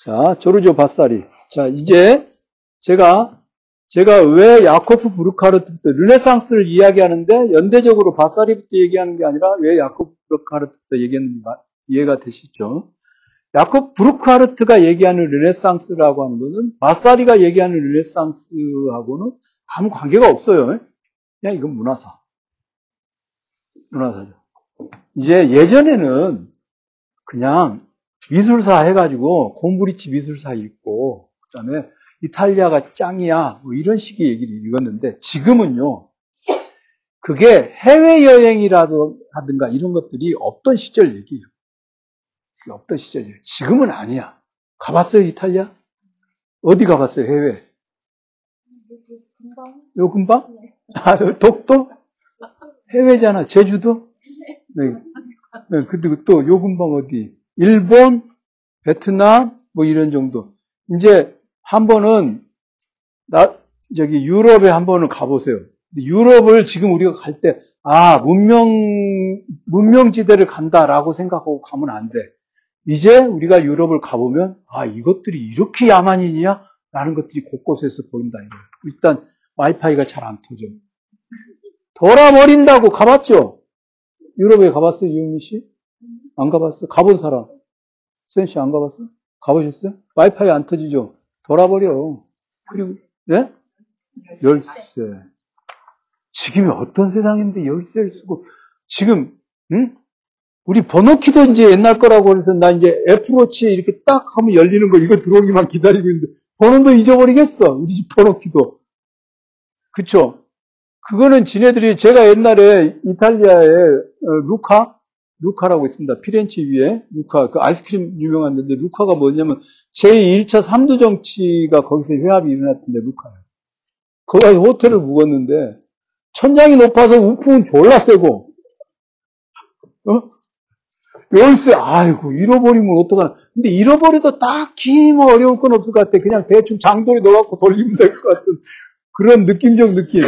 자, 조르조 바사리. 자, 이제 제가 제가 왜 야코프 부르카르트부터 르네상스를 이야기하는데 연대적으로 바사리부터 얘기하는 게 아니라 왜 야코프 부르카르트부터 얘기했는지 이해가 되시죠? 야코프 부르카르트가 얘기하는 르네상스라고 하는 것은 바사리가 얘기하는 르네상스하고는 아무 관계가 없어요. 그냥 이건 문화사. 문화사죠. 이제 예전에는 그냥 미술사 해가지고 곰브리치 미술사 있고 그다음에 이탈리아가 짱이야 뭐 이런 식의 얘기를 읽었는데 지금은요 그게 해외 여행이라도 하든가 이런 것들이 없던 시절 얘기예요. 그게 없던 시절이에요. 지금은 아니야. 가봤어요 이탈리아? 어디 가봤어요 해외? 요 근방? 아, 독도? 해외잖아. 제주도? 네. 네. 근데 또요 근방 어디? 일본, 베트남, 뭐 이런 정도. 이제 한 번은 나 저기 유럽에 한 번은 가보세요. 유럽을 지금 우리가 갈 때, 아, 문명, 문명지대를 간다라고 생각하고 가면 안 돼. 이제 우리가 유럽을 가보면, 아, 이것들이 이렇게 야만이냐? 라는 것들이 곳곳에서 보인다. 일단, 와이파이가 잘 안 터져. 돌아버린다고 가봤죠? 유럽에 가봤어요, 이용미 씨? 안 가봤어? 가본 사람? 센씨 안 가봤어? 가보셨어요? 와이파이 안 터지죠? 돌아버려. 그리고, 예? 열쇠. 지금이 어떤 세상인데 열쇠를 쓰고, 지금, 응? 우리 번호키도 이제 옛날 거라고 그래서 나 이제 애플워치에 이렇게 딱 하면 열리는 거 이거 들어오기만 기다리고 있는데, 번호도 잊어버리겠어. 우리 집 번호키도. 그쵸? 그거는 지네들이 제가 옛날에 이탈리아에 어, 루카 루카라고 있습니다. 피렌체 위에 루카 그 아이스크림 유명한 데인데 루카가 뭐냐면 제1차 3두 정치가 거기서 회합이 일어났던데 루카예요. 거기 가서 호텔을 묵었는데 천장이 높아서 우풍은 졸라 세고 어? 열쇠 아이고 잃어버리면 어떡하나 근데 잃어버려도 딱히 뭐 어려울 건 없을 것 같아 그냥 대충 장도에 넣어갖고 돌리면 될 것 같은 그런 느낌적 느낌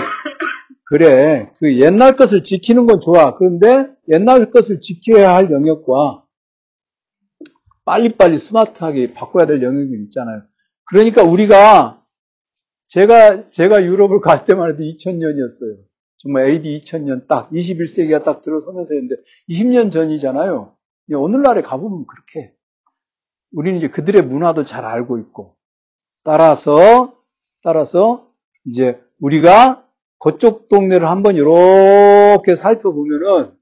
그래 그 옛날 것을 지키는 건 좋아 그런데 옛날 것을 지켜야 할 영역과 빨리빨리 스마트하게 바꿔야 될 영역이 있잖아요. 그러니까 우리가 제가 제가 유럽을 갈 때만 해도 2000년이었어요. 정말 AD 2000년 딱 21세기가 딱 들어서면서였는데 20년 전이잖아요. 오늘날에 가보면 그렇게 우리는 이제 그들의 문화도 잘 알고 있고 따라서 따라서 이제 우리가 그쪽 동네를 한번 이렇게 살펴보면은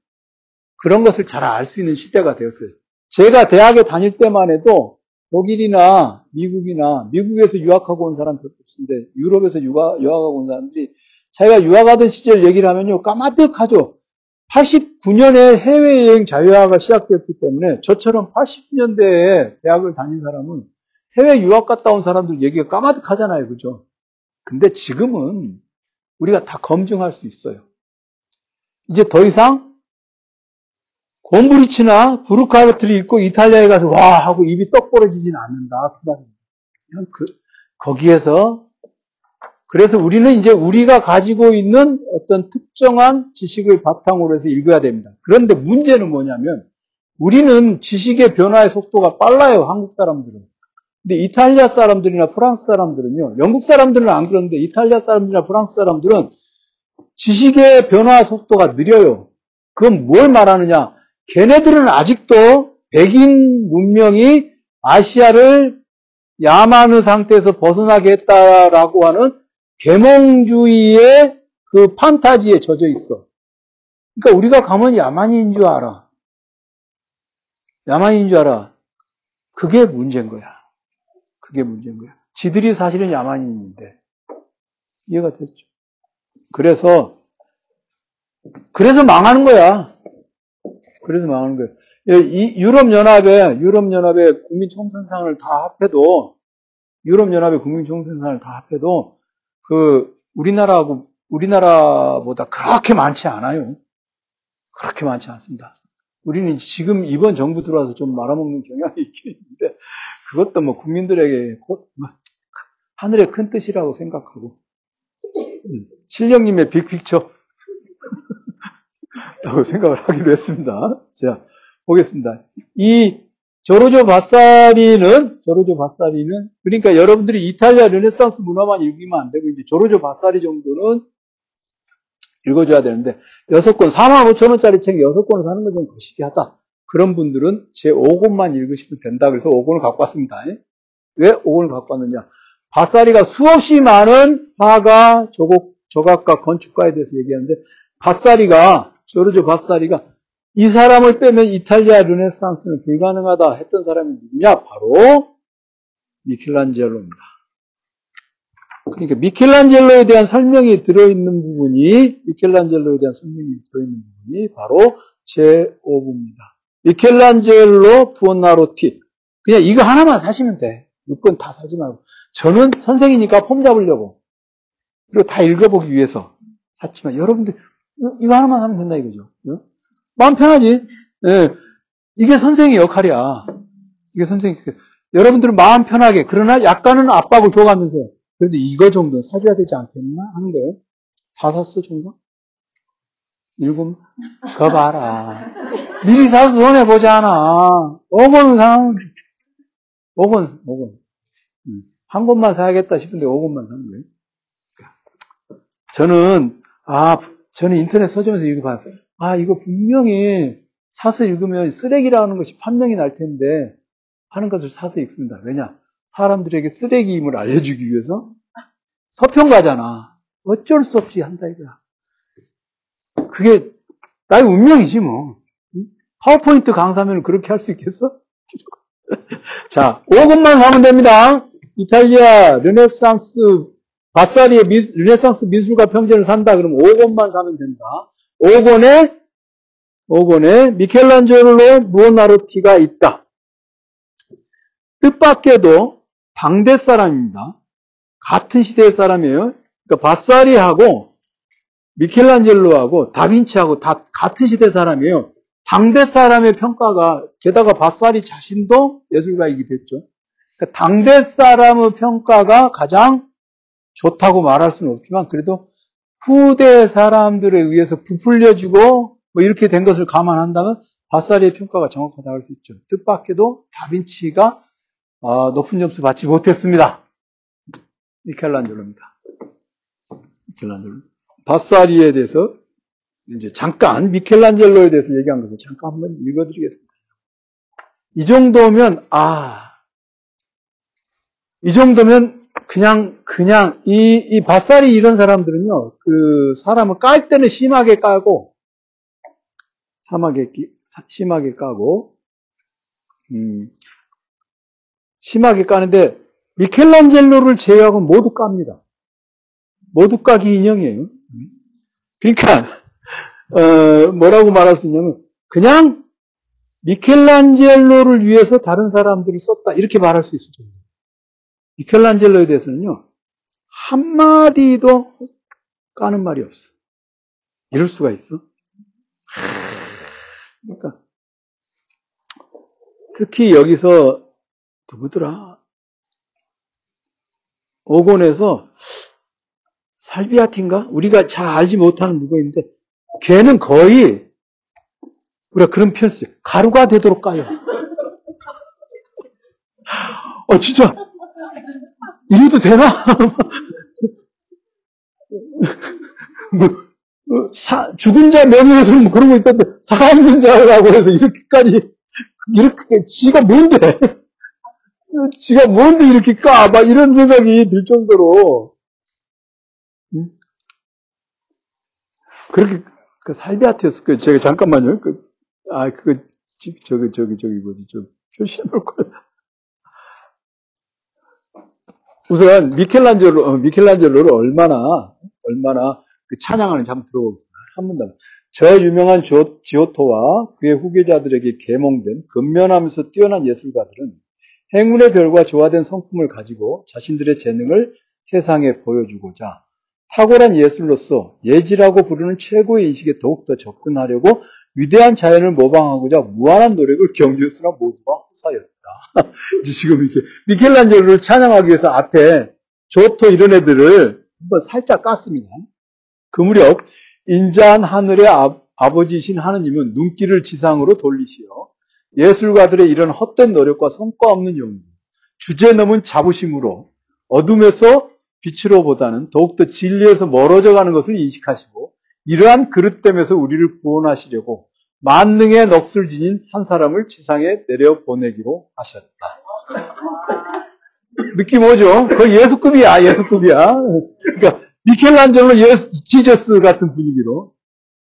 그런 것을 잘 알 수 있는 시대가 되었어요. 제가 대학에 다닐 때만 해도 독일이나 미국이나 미국에서 유학하고 온 사람들 없는데 유럽에서 유학, 유학하고 온 사람들이 자기가 유학하던 시절 얘기를 하면요 까마득하죠. 89년에 해외여행 자유화가 시작되었기 때문에 저처럼 80년대에 대학을 다닌 사람은 해외 유학 갔다 온 사람들 얘기가 까마득하잖아요. 그죠? 근데 지금은 우리가 다 검증할 수 있어요. 이제 더 이상 곰브리치나 부르카르트를 입고 이탈리아에 가서 와 하고 입이 떡 벌어지진 않는다. 그냥 그 거기에서 그래서 우리는 이제 우리가 가지고 있는 어떤 특정한 지식을 바탕으로 해서 읽어야 됩니다. 그런데 문제는 뭐냐면 우리는 지식의 변화의 속도가 빨라요. 한국 사람들은. 근데 이탈리아 사람들이나 프랑스 사람들은요. 영국 사람들은 안 그런데 이탈리아 사람들이나 프랑스 사람들은 지식의 변화 속도가 느려요. 그건 뭘 말하느냐? 걔네들은 아직도 백인 문명이 아시아를 야만의 상태에서 벗어나게 했다라고 하는 계몽주의의 그 판타지에 젖어 있어. 그러니까 우리가 가면 야만인 줄 알아. 야만인 줄 알아. 그게 문제인 거야. 그게 문제인 거야. 지들이 사실은 야만인인데. 이해가 됐죠? 그래서, 그래서 망하는 거야. 그래서 망하는 거예요. 유럽연합에, 유럽연합의 국민총선상을 다 합해도, 유럽연합의 국민총선상을 다 합해도, 그, 우리나라하고, 우리나라보다 그렇게 많지 않아요. 그렇게 많지 않습니다. 우리는 지금 이번 정부 들어와서 좀 말아먹는 경향이 있긴 있는데, 그것도 뭐 국민들에게 하늘의 큰 뜻이라고 생각하고, 음, 신령님의 빅픽처, 라고 생각을 하기로 했습니다. 자, 보겠습니다. 이 조르조 바사리는 조르조 바사리는 그러니까 여러분들이 이탈리아 르네상스 문화만 읽으면 안 되고 이제 조르조 바사리 정도는 읽어줘야 되는데 여섯 권 4만 5천 원짜리 책 여섯 권을 사는 건 좀 거시기하다. 그런 분들은 제 5권만 읽으시면 된다. 그래서 5권을 갖고 왔습니다. 왜 5권을 갖고 왔느냐? 바사리가 수없이 많은 화가, 조곡, 조각가, 건축가에 대해서 얘기하는데 바사리가 조르조 바사리가 이 사람을 빼면 이탈리아 르네상스는 불가능하다 했던 사람이 누구냐? 바로 미켈란젤로입니다. 그러니까 미켈란젤로에 대한 설명이 들어있는 부분이 미켈란젤로에 대한 설명이 들어있는 부분이 바로 제5부입니다. 미켈란젤로 부온나로티 그냥 이거 하나만 사시면 돼. 6권 다 사지 말고. 저는 선생이니까 폼 잡으려고. 그리고 다 읽어보기 위해서 샀지만 여러분들 이거 하나만 하면 된다 이거죠. 마음 편하지. 네. 이게 선생의 역할이야. 이게 선생이 여러분들은 마음 편하게 그러나 약간은 압박을 줘가면서 그래도 이거 정도는 사줘야 되지 않겠나 하는 거예요. 다 샀어 정도? 일곱 거 봐라. 미리 사서 손해 보잖아. 5권 상 5권 5권 한 권만 사야겠다 싶은데 5권만 사는 거예요. 저는 아 저는 인터넷 서점에서 이거 봐요. 아, 이거 분명히 사서 읽으면 쓰레기라는 것이 판명이 날 텐데 하는 것을 사서 읽습니다. 왜냐? 사람들에게 쓰레기임을 알려주기 위해서 서평가잖아. 어쩔 수 없이 한다 이거야. 그게 나의 운명이지 뭐. 파워포인트 강사면 그렇게 할 수 있겠어? 자, 5권만 사면 됩니다. 이탈리아 르네상스 바사리의 미, 르네상스 미술가 평전을 산다 그러면 5권만 사면 된다. 5권에 5권에 미켈란젤로 무오나르티가 있다. 뜻밖에도 당대 사람입니다. 같은 시대의 사람이에요. 그러니까 바사리하고 미켈란젤로하고 다빈치하고 다 같은 시대 사람이에요. 당대 사람의 평가가 게다가 바사리 자신도 예술가이기도 했죠. 그러니까 당대 사람의 평가가 가장 좋다고 말할 수는 없지만 그래도 후대 사람들에 의해서 부풀려지고 뭐 이렇게 된 것을 감안한다면 바사리의 평가가 정확하다고 할 수 있죠. 뜻밖에도 다빈치가 어, 높은 점수 받지 못했습니다. 미켈란젤로입니다. 미켈란젤로. 바사리에 대해서 이제 잠깐 미켈란젤로에 대해서 얘기한 것을 잠깐 한번 읽어드리겠습니다. 이 정도면 아, 이 정도면 그냥 그냥 이, 이 바사리 이런 사람들은요 그 사람을 깔 때는 심하게 깔고 심하게 심하게 까고 음, 심하게 까는데 미켈란젤로를 제외하고 모두 깝니다. 모두 까기 인형이에요. 그러니까 어, 뭐라고 말할 수 있냐면 그냥 미켈란젤로를 위해서 다른 사람들을 썼다 이렇게 말할 수 있을 정도. 미켈란젤로에 대해서는요, 한 마디도 까는 말이 없어. 이럴 수가 있어? 그러니까, 특히 여기서, 누구더라? 오곤에서 살비아틴가? 우리가 잘 알지 못하는 있는데, 걔는 거의, 우리가 그런 표현 써요. 가루가 되도록 까요. 어, 진짜, 이래도 되나? 뭐, 뭐, 사, 죽은 자 명예훼손 뭐 그런 거 있던데, 살아있는 자라고 해서 이렇게까지, 이렇게, 지가 뭔데? 지가 뭔데 이렇게 까? 막 이런 생각이 들 정도로, 응? 그렇게, 그 살비아트였을 거예요. 제가 잠깐만요. 그, 아, 그, 저기, 저기, 저기, 뭐지, 좀 표시해 놓을 거예요. 우선 미켈란젤로 어, 미켈란젤로를 얼마나 얼마나 그 찬양하는지 한번 들어보겠습니다. 한 번 더. 저 유명한 지오토와 그의 후계자들에게 계몽된 근면하면서 뛰어난 예술가들은 행운의 별과 조화된 성품을 가지고 자신들의 재능을 세상에 보여주고자 탁월한 예술로서 예지라고 부르는 최고의 인식에 더욱더 접근하려고 위대한 자연을 모방하고자 무한한 노력을 경주했으나 모두가 호사였다. 지금 이렇게 미켈란젤로를 찬양하기 위해서 앞에 조토 이런 애들을 한번 살짝 깠습니다. 그 무렵 인자한 하늘의 아, 버지신 하느님은 눈길을 지상으로 돌리시어 예술가들의 이런 헛된 노력과 성과 없는 용기, 주제 넘은 자부심으로 어둠에서 빛으로보다는 더욱더 진리에서 멀어져 가는 것을 인식하시고 이러한 그릇됨에서 우리를 구원하시려고 만능의 넋을 지닌 한 사람을 지상에 내려 보내기로 하셨다. 느낌 오죠? 그 예수급이야, 예수급이야. 그러니까 미켈란젤로 예수, 지저스 같은 분위기로.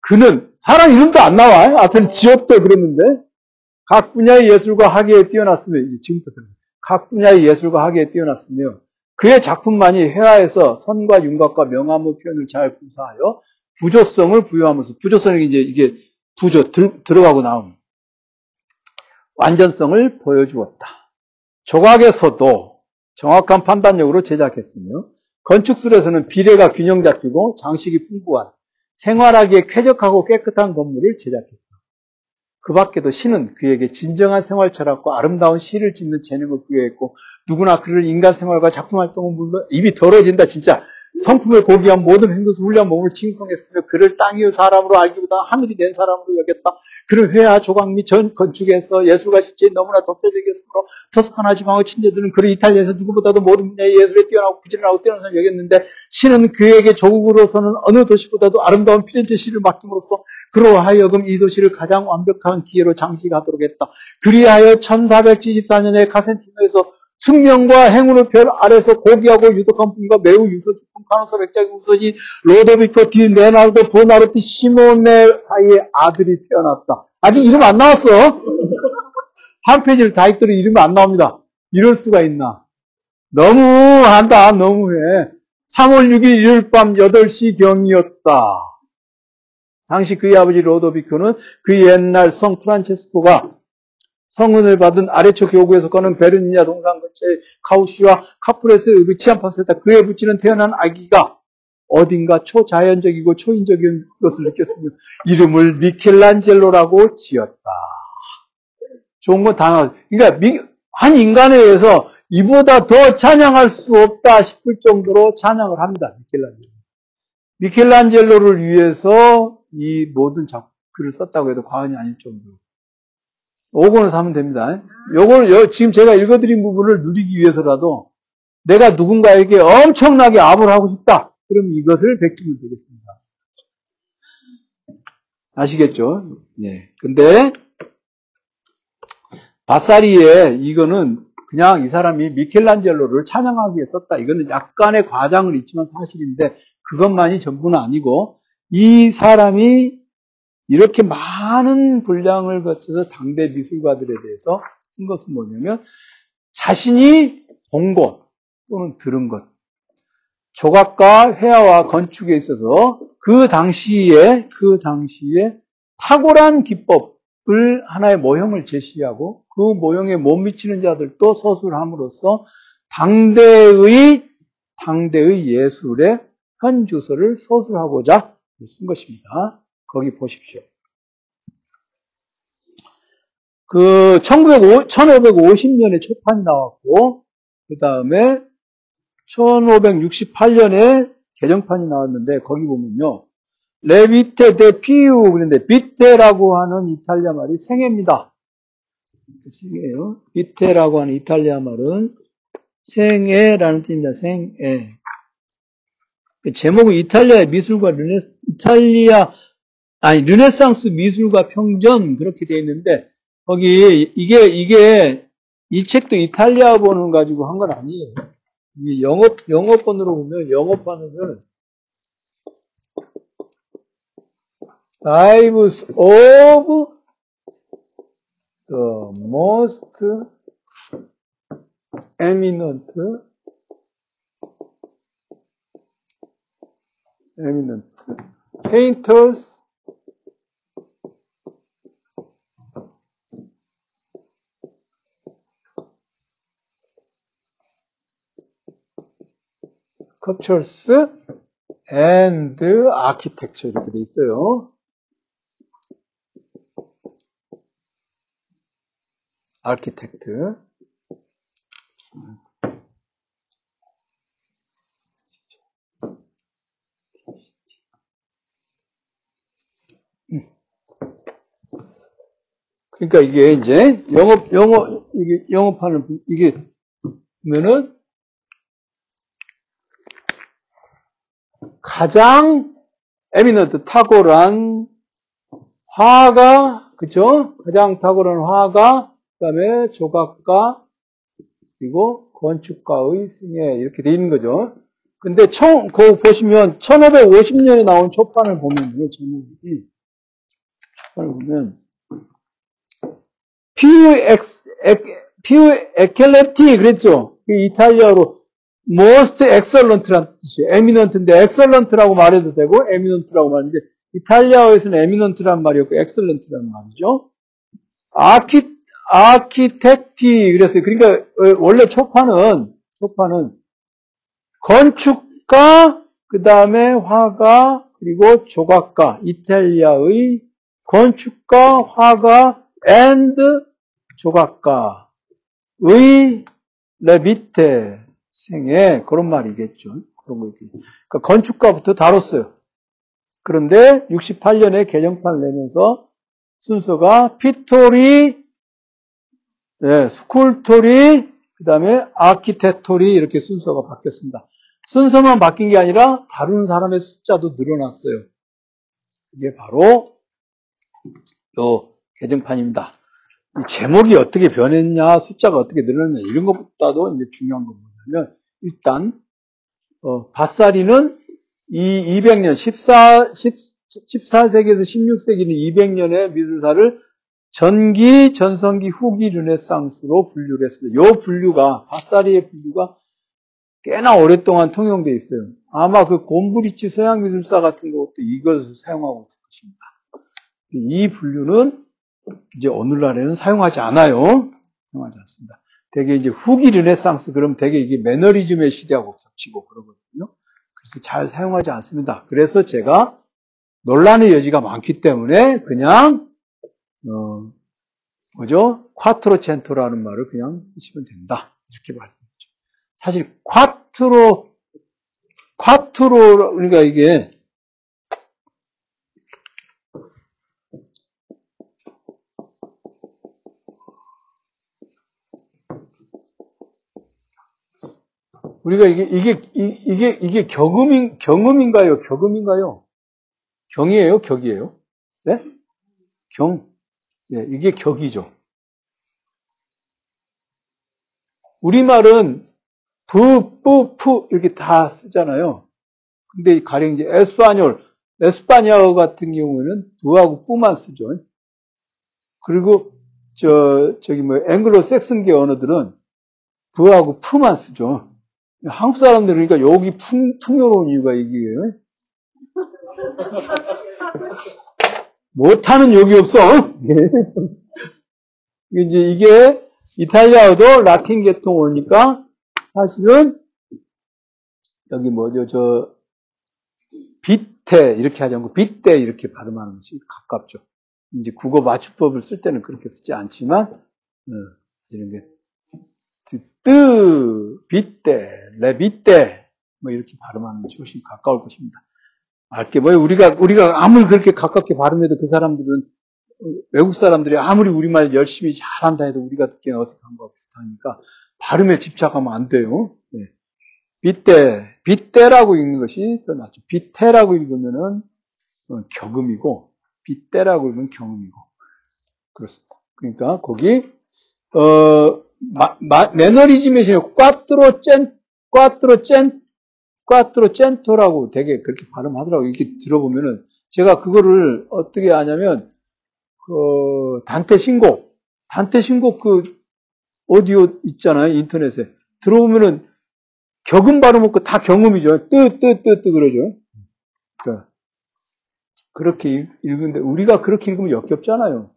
그는 사람 이름도 안 나와. 앞에는 지었대 그랬는데 각 분야의 예술과 학예에 뛰어났으며 지금부터 각 분야의 예술과 학예에 뛰어났으며 그의 작품만이 회화에서 선과 윤곽과 명암의 표현을 잘 구사하여 부조성을 부여하면서 부조성이 이제 이게 부조 들, 들어가고 나온 완전성을 보여주었다. 조각에서도 정확한 판단력으로 제작했으며 건축술에서는 비례가 균형 잡히고 장식이 풍부한 생활하기에 쾌적하고 깨끗한 건물을 제작했다. 그 밖에도 신은 그에게 진정한 생활 철학과 아름다운 시를 짓는 재능을 부여했고 누구나 그를 인간 생활과 작품 활동을 물론 입이 더러진다 진짜 성품을 고귀한 모든 행동에서 훌륭한 몸을 칭송했으며 그를 땅의 사람으로 알기보다 하늘이 낸 사람으로 여겼다. 그를 회화 조각 및 전 건축에서 예술가 실제에 너무나 독자적이었으므로 토스카나 지방의 친제들은 그를 이탈리아에서 누구보다도 모든 분야의 예술에 뛰어나고 부지런하고 뛰어난 사람을 여겼는데 신은 그에게 조국으로서는 어느 도시보다도 아름다운 피렌체 시를 맡김으로써 그로 하여금 이 도시를 가장 완벽한 기회로 장식하도록 했다. 그리하여 1474년에 카센티노에서 숙명과 행운의 별 아래서 고귀하고 유독한 분과 매우 유서 깊은 카노사 백작의 우선이 로도비코 디 네날도 보나르티 시모네 사이에 아들이 태어났다. 아직 이름 안 나왔어. 한 페이지를 다 읽더라도 이름이 안 나옵니다. 이럴 수가 있나. 너무 한다. 너무해. 3월 6일 일요일 밤 8시 경이었다. 당시 그의 아버지 로도비코는 그 옛날 성 프란체스코가 성은을 받은 아래쪽 교구에서 거는 베르니아 동상 근처의 카우시와 카프레스의 루치안파스에다 그에 붙이는 태어난 아기가 어딘가 초자연적이고 초인적인 것을 느꼈으며 이름을 미켈란젤로라고 지었다. 좋은 건 단어. 그러니까 한 인간에 의해서 이보다 더 찬양할 수 없다 싶을 정도로 찬양을 합니다. 미켈란젤로. 미켈란젤로를 위해서 이 모든 작품 글을 썼다고 해도 과언이 아닐 정도로. 5권을 사면 됩니다. 요걸, 지금 제가 읽어드린 부분을 누리기 위해서라도 내가 누군가에게 엄청나게 압을 하고 싶다. 그럼 이것을 베끼면 되겠습니다. 아시겠죠? 네. 근데, 바사리에 이거는 그냥 이 사람이 미켈란젤로를 찬양하기 위해 썼다. 이거는 약간의 과장을 있지만 사실인데 그것만이 전부는 아니고 이 사람이 이렇게 많은 분량을 거쳐서 당대 미술가들에 대해서 쓴 것은 뭐냐면 자신이 본 것 또는 들은 것 조각과 회화와 건축에 있어서 그 당시에 그 당시에 탁월한 기법을 하나의 모형을 제시하고 그 모형에 못 미치는 자들도 서술함으로써 당대의 당대의 예술의 현주소를 서술하고자 쓴 것입니다. 거기 보십시오. 그 1950, 1550년에 초판이 나왔고 그 다음에 1568년에 개정판이 나왔는데 거기 보면요. 레비테 데 피우 그런데 비테라고 하는 이탈리아 말이 생애입니다. 생애예요. 비테라고 하는 이탈리아 말은 생애라는 뜻입니다. 생애. 제목은 이탈리아 미술과 르네 이탈리아 아니 르네상스 미술과 평전 그렇게 되어 있는데 거기 이게 이게 이 책도 이탈리아 번을 가지고 한 건 아니에요. 이게 영어 영어 번으로 보면 영어판은 Lives of the most eminent eminent painters sculptures and architecture 이렇게 돼 있어요. architect. 그러니까 이게 이제 영업, 영업, 이게 영업하는, 이게, 보면은, 가장 에미넌트 탁월한 화가, 그쵸? 가장 탁월한 화가, 그 다음에 조각가, 그리고 건축가의 생애, 이렇게 돼 있는 거죠. 근데 청, 거 보시면 1550년에 나온 초판을 보면요, 제목이. 초판을 보면, più ecc, più eccellenti 그랬죠. 이탈리아로 most excellent란 뜻이에요. eminent인데 excellent라고 말해도 되고 eminent라고 말하는데 이탈리아어에서는 eminent란 말이었고 excellent란 말이죠. 아키 아키텍티 그랬어요. 그러니까 원래 초판은 초판은 건축가 그 다음에 화가 그리고 조각가 이탈리아의 건축가 화가 and 조각가의 내 밑에 생애 그런 말이겠죠. 그런 거 그러니까 건축가부터 다뤘어요. 그런데 68년에 개정판을 내면서 순서가 pittori, 네, scultori, 그 다음에 architettori 이렇게 순서가 바뀌었습니다. 순서만 바뀐 게 아니라 다룬 사람의 숫자도 늘어났어요. 이게 바로 요 개정판입니다. 제목이 어떻게 변했냐, 숫자가 어떻게 늘어났냐 이런 것보다도 이제 중요한 건 뭐냐면 일단 어, 바사리는 이 200년 14, 10, 14세기에서 16세기는 200년의 미술사를 전기, 전성기, 후기 르네상스로 분류를 했습니다. 이 분류가 바사리의 분류가 꽤나 오랫동안 통용돼 있어요. 아마 그 곰브리치 서양 미술사 같은 것도 이것을 사용하고 있을 것입니다. 이 분류는 이제 오늘날에는 사용하지 않아요. 사용하지 않습니다. 되게 이제 후기 르네상스 그럼 되게 이게 매너리즘의 시대하고 겹치고 그러거든요. 그래서 잘 사용하지 않습니다. 그래서 제가 논란의 여지가 많기 때문에 그냥 어 뭐죠? 콰트로첸토라는 말을 그냥 쓰시면 된다. 이렇게 말씀드렸죠. 사실 콰트로 콰트로 그러니까 이게 우리가 이게, 이게, 이게, 이게 경음인, 경음인가요? 격음인가요? 경이에요? 격이에요? 네? 경. 예, 이게 격이죠. 우리말은 부, 뿌, 푸 이렇게 다 쓰잖아요. 근데 가령 이제 에스파뇰, 에스파냐어 같은 경우는 부하고 뿌만 쓰죠. 그리고 저 저기 뭐 앵글로 섹슨 계 언어들은 부하고 푸만 쓰죠. 한국 사람들은 그러니까 여기 풍, 풍요로운 이유가 이게. 못하는 욕이 없어. 이제 이게 이탈리아어도 라틴 계통 오니까 사실은 여기 뭐죠 저 빗대 이렇게 하지 않고. 빗대 이렇게 발음하는 것이 가깝죠. 이제 국어 맞춤법을 쓸 때는 그렇게 쓰지 않지만 어, 이런 게. 뜨, 빗대, 레빗대, 뭐 이렇게 발음하는 것이 훨씬 가까울 것입니다. 알게 뭐예요? 우리가, 우리가 아무리 그렇게 가깝게 발음해도 그 사람들은, 외국 사람들이 아무리 우리말 열심히 잘한다 해도 우리가 듣기엔 어색한 거와 비슷하니까 발음에 집착하면 안 돼요. 네. 빗대, 빗대라고 읽는 것이 더 낫죠. 빗대라고 읽으면은 어, 격음이고, 빗대라고 읽으면 경음이고. 그렇습니다. 그러니까 거기, 어, 마, 마, 매너리즘의 신호, 꽈트로 젠, 꽈트로 젠, 꽈트로 젠토라고 되게 그렇게 발음하더라고요. 이렇게 들어보면은, 제가 그거를 어떻게 하냐면, 그, 단테 신곡, 단테 신곡 그, 오디오 있잖아요, 인터넷에. 들어보면은, 격음 발음 없고 다 경음이죠. 뜨, 뜨, 뜨, 뜨, 그러죠. 그러니까, 그렇게 읽는데, 우리가 그렇게 읽으면 역겹잖아요.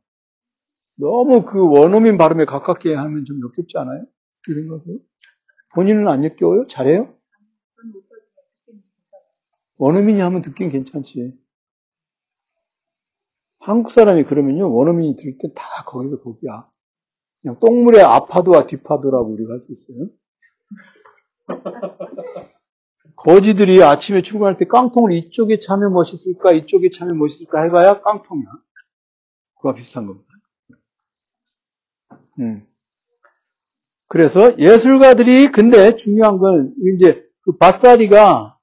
너무 그 원어민 발음에 가깝게 하면 좀 역겹지 않아요? 그 생각해요? 본인은 안 역겨워요? 잘해요? 원어민이 하면 듣긴 괜찮지. 한국 사람이 그러면요, 원어민이 들을 때다 거기서 거기야. 그냥 똥물의 앞파도와 뒷파도라고 우리가 할 수 있어요. 거지들이 아침에 출근할 때 깡통을 이쪽에 차면 멋있을까, 이쪽에 차면 멋있을까 해봐야 깡통이야. 그와 비슷한 겁니다. 음. 그래서 예술가들이 근데 중요한 건 이제 그 바사리가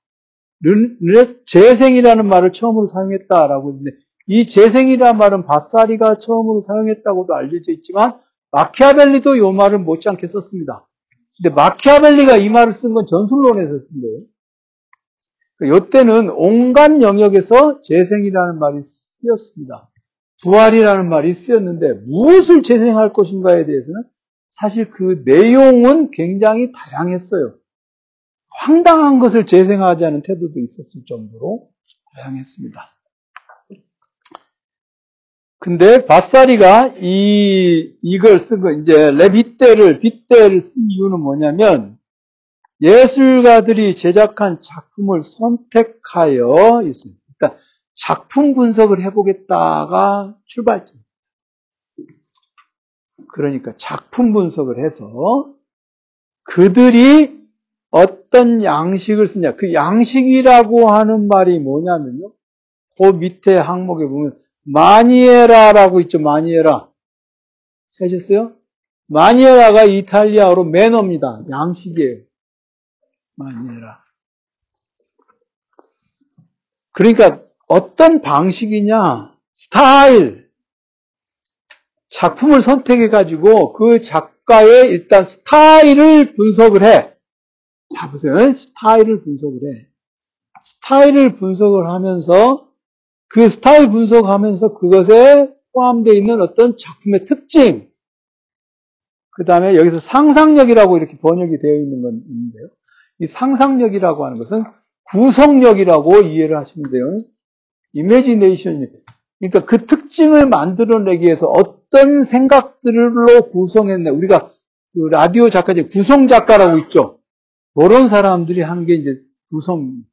재생이라는 말을 처음으로 사용했다라고 했는데 이 재생이라는 말은 바사리가 처음으로 사용했다고도 알려져 있지만 마키아벨리도 이 말을 못지않게 썼습니다. 근데 마키아벨리가 이 말을 쓴 건 전술론에서 쓴 거예요. 이때는 그러니까 온갖 영역에서 재생이라는 말이 쓰였습니다. 부활이라는 말이 쓰였는데 무엇을 재생할 것인가에 대해서는 사실 그 내용은 굉장히 다양했어요. 황당한 것을 재생하지 않은 태도도 있었을 정도로 다양했습니다. 근데 바사리가 이, 이걸 쓴 거, 이제 레빗대를, 빗대를 쓴 이유는 뭐냐면 예술가들이 제작한 작품을 선택하여 있습니다. 그러니까 작품 분석을 해보겠다가 출발점입니다. 그러니까 작품 분석을 해서 그들이 어떤 양식을 쓰냐. 그 양식이라고 하는 말이 뭐냐면요. 그 밑에 항목에 보면 마니에라라고 있죠. 마니에라. 찾으셨어요? 마니에라가 이탈리아어로 매너입니다. 양식이에요. 마니에라. 그러니까 어떤 방식이냐, 스타일, 작품을 선택해가지고 그 작가의 일단 스타일을 분석을 해. 자, 보세요. 스타일을 분석을 해. 스타일을 분석을 하면서 그 스타일 분석하면서 그것에 포함되어 있는 어떤 작품의 특징, 그 다음에 여기서 상상력이라고 이렇게 번역이 되어 있는 건 있는데요. 이 상상력이라고 하는 것은 구성력이라고 이해를 하시면 돼요. 이미지네이션이. 그러니까 그 특징을 만들어내기 위해서 어떤 생각들로 구성했네. 우리가 그 라디오 작가 중 구성 작가라고 있죠. 그런 사람들이 하는 게 이제 구성,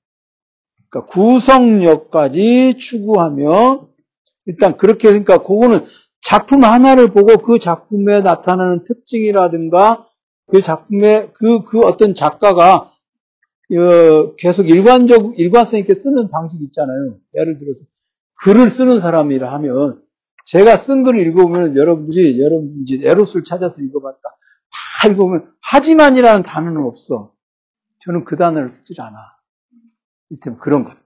그러니까 구성력까지 추구하며 일단 그렇게 그러니까 그거는 작품 하나를 보고 그 작품에 나타나는 특징이라든가 그 작품의 그, 그 어떤 작가가 어, 계속 일관적, 일관성 있게 쓰는 방식이 있잖아요. 예를 들어서 글을 쓰는 사람이라 하면 제가 쓴 글을 읽어보면 여러분들이 여러분들이 에로스를 찾아서 읽어봤다. 다 읽어보면 하지만이라는 단어는 없어. 저는 그 단어를 쓰질 않아. 이템 그런 것들.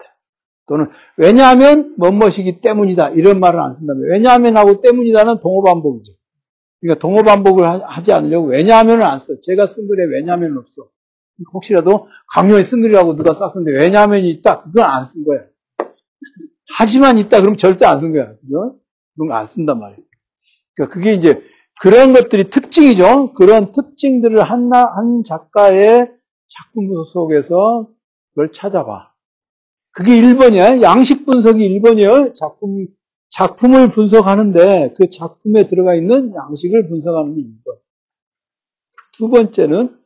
또는 왜냐하면 뭐뭐이기 때문이다 이런 말을 안 쓴다면 왜냐하면 하고 때문이다는 동호 반복이죠. 그러니까 동호 반복을 하지 않으려고 왜냐하면을 안 써. 제가 쓴 글에 왜냐하면 없어. 혹시라도 강요에 쓴 글이라고 누가 썼는데 왜냐하면이 있다 그건 안 쓴 거야. 하지만 있다 그럼 절대 안 쓴 거야. 그죠? 그런 거 안 쓴단 말이에요. 그러니까 그게 이제 그런 것들이 특징이죠. 그런 특징들을 한, 한 작가의 작품 속에서 그걸 찾아봐. 그게 1번이야. 양식 분석이 1번이에요. 작품, 작품을 분석하는데 그 작품에 들어가 있는 양식을 분석하는 게 2번. 두 번째는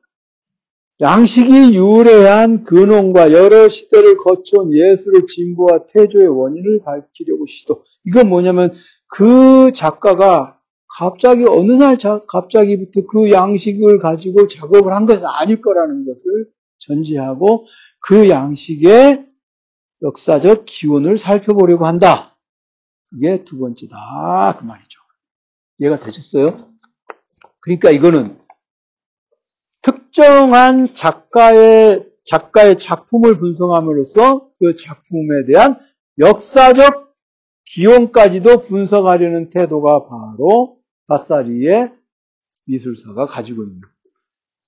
양식이 유래한 근원과 여러 시대를 거쳐온 예술의 진보와 태조의 원인을 밝히려고 시도. 이건 뭐냐면 그 작가가 갑자기 어느 날 갑자기부터 그 양식을 가지고 작업을 한 것은 아닐 거라는 것을 전제하고 그 양식의 역사적 기원을 살펴보려고 한다. 그게 두 번째다. 그 말이죠. 이해가 되셨어요? 그러니까 이거는 특정한 작가의 작가의 작품을 분석함으로써 그 작품에 대한 역사적 기원까지도 분석하려는 태도가 바로 바사리의 미술사가 가지고 있는.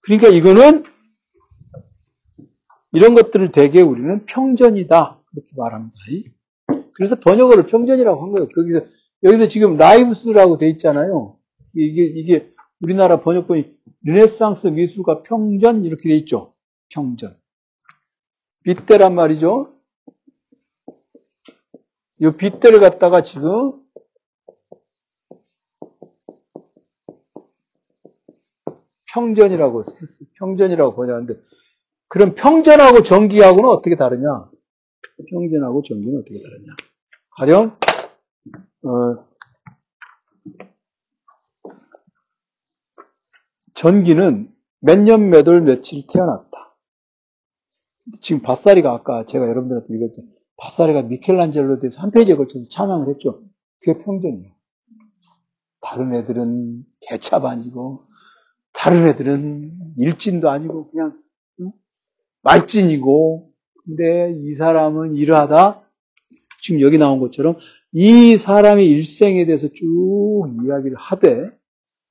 그러니까 이거는 이런 것들을 대개 우리는 평전이다. 그렇게 말합니다. 그래서 번역어를 평전이라고 한 거예요. 거기서, 여기서 지금 라이브스라고 돼 있잖아요. 이게, 이게 우리나라 번역본이 르네상스 미술가 평전 이렇게 돼 있죠. 평전. 빗대란 말이죠. 이 빗대를 갖다가 지금 평전이라고. 평전이라고 번역하는데 그럼 평전하고 전기하고는 어떻게 다르냐? 평전하고 전기는 어떻게 다르냐? 가령 어, 전기는 몇 년 몇 월 며칠 태어났다. 지금 바사리가 아까 제가 여러분들한테 읽었죠. 바사리가 미켈란젤로에 대해서 한 페이지에 걸쳐서 찬양을 했죠. 그게 평전이에요. 다른 애들은 개찹 아니고, 다른 애들은 일진도 아니고, 그냥, 말진이고, 근데 이 사람은 이러하다, 지금 여기 나온 것처럼, 이 사람의 일생에 대해서 쭉 이야기를 하되,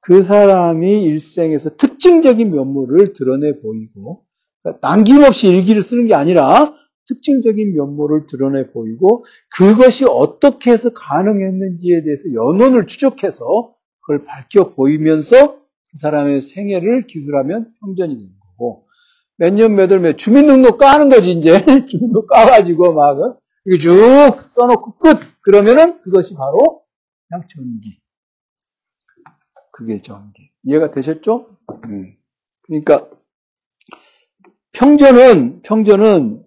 그 사람이 일생에서 특징적인 면모를 드러내 보이고, 그러니까 남김없이 일기를 쓰는 게 아니라, 특징적인 면모를 드러내 보이고 그것이 어떻게 해서 가능했는지에 대해서 연원을 추적해서 그걸 밝혀 보이면서 그 사람의 생애를 기술하면 형전이 되는 거고 몇 년 몇 월 몇 주민등록 까는 거지 이제. 주민등록 까가지고 막 이거 쭉 써놓고 끝! 그러면은 그것이 바로 그냥 전기. 그게 전기. 이해가 되셨죠? 음. 그러니까 평전은 평전은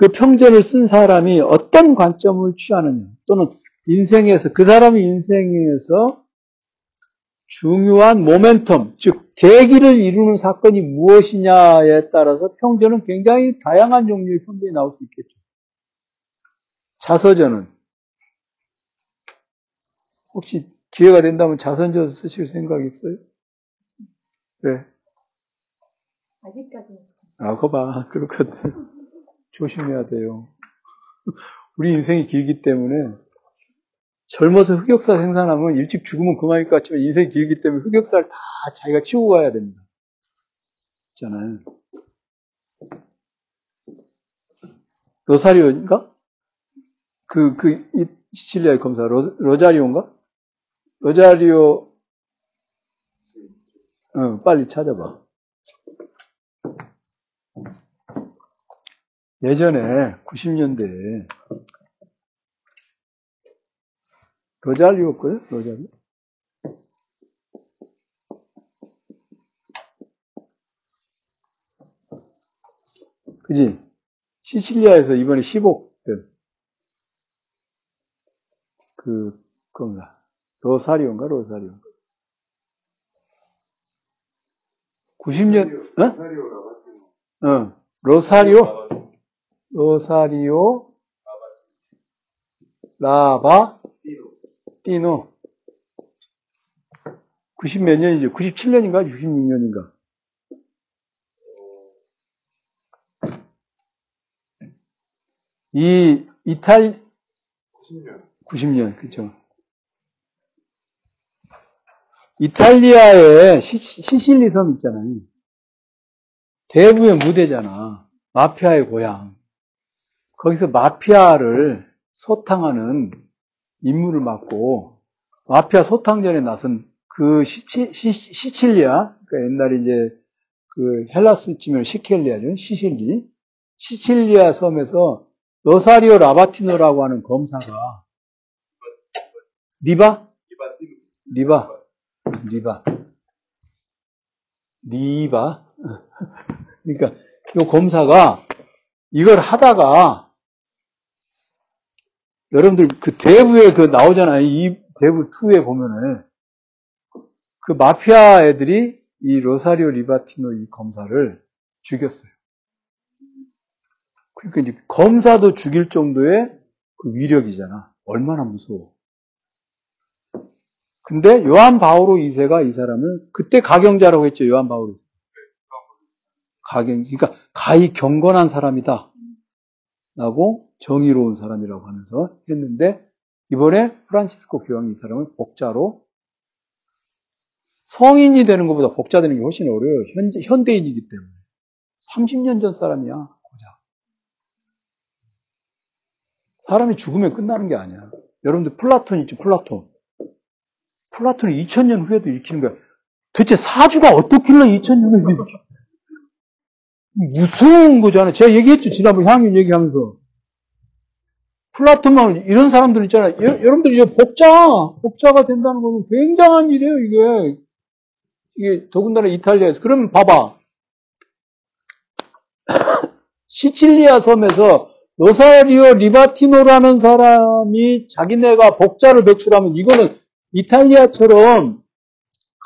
그 평전을 쓴 사람이 어떤 관점을 취하느냐, 또는 인생에서, 그 사람의 인생에서 중요한 모멘텀, 즉, 계기를 이루는 사건이 무엇이냐에 따라서 평전은 굉장히 다양한 종류의 평전이 나올 수 있겠죠. 자서전은, 혹시 기회가 된다면 자선전 쓰실 생각 있어요? 네. 아직까지는. 아, 그거 봐. 그렇거든. 조심해야 돼요. 우리 인생이 길기 때문에 젊어서 흑역사 생산하면 일찍 죽으면 그만일 것 같지만 인생이 길기 때문에 흑역사를 다 자기가 치우고 가야 됩니다. 있잖아요. 로사리오인가? 그, 그, 이 시칠리아의 검사, 로, 로자리오인가? 로자리오, 어, 빨리 찾아봐. 예전에 90년대에 로자리오였거든? 로자리? 그지? 시칠리아에서 이번에 15된 그 검사. 로사리오인가? 로사리오. 90년, 어? 어. 로사리오? 로사리오 라바 띠노 90 몇 년이죠? 97년인가? 66년인가? 이 이탈 90년 90년 그죠? 이탈리아의 시, 시실리 섬 있잖아요. 대부의 무대잖아. 마피아의 고향. 거기서 마피아를 소탕하는 임무를 맡고 마피아 소탕전에 나선 그 시치, 시, 시칠리아, 그러니까 옛날에 이제 그 헬라스 쯤에 시켈리아죠. 시실리. 시칠리아 섬에서 로사리오 리바티노라고 하는 검사가 리바? 리바. 리바. 리바. 그러니까 이 검사가 이걸 하다가 여러분들 그 대부에 그 나오잖아요. 이 대부 2에 보면은 그 마피아 애들이 이 로사리오 리바티노 이 검사를 죽였어요. 그러니까 이제 검사도 죽일 정도의 그 위력이잖아. 얼마나 무서워. 근데 요한 바오로 2세가 이 사람을 그때 가경자라고 했죠. 요한 바오로 2세. 가경, 그러니까 가히 경건한 사람이다. 라고 정의로운 사람이라고 하면서 했는데 이번에 프란치스코 교황이 이 사람을 복자로 성인이 되는 것보다 복자 되는 게 훨씬 어려워요. 현재, 현대인이기 때문에. 30년 전 사람이야, 고작. 사람이 죽으면 끝나는 게 아니야. 여러분들 플라톤 있죠, 플라톤. 플라톤이 2000년 후에도 읽히는 거야. 도대체 사주가 어떻길래 2000년을 읽혀? 무서운 거잖아요. 제가 얘기했죠. 지난번 향유 얘기하면서. 플라톤만 이런 사람들 있잖아요. 여, 러분들 이제 복자, 복자가 된다는 거는 굉장한 일이에요, 이게. 이게 더군다나 이탈리아에서. 그러면 봐봐. 시칠리아 섬에서 로사리오 리바티노라는 사람이 자기네가 복자를 배출하면 이거는 이탈리아처럼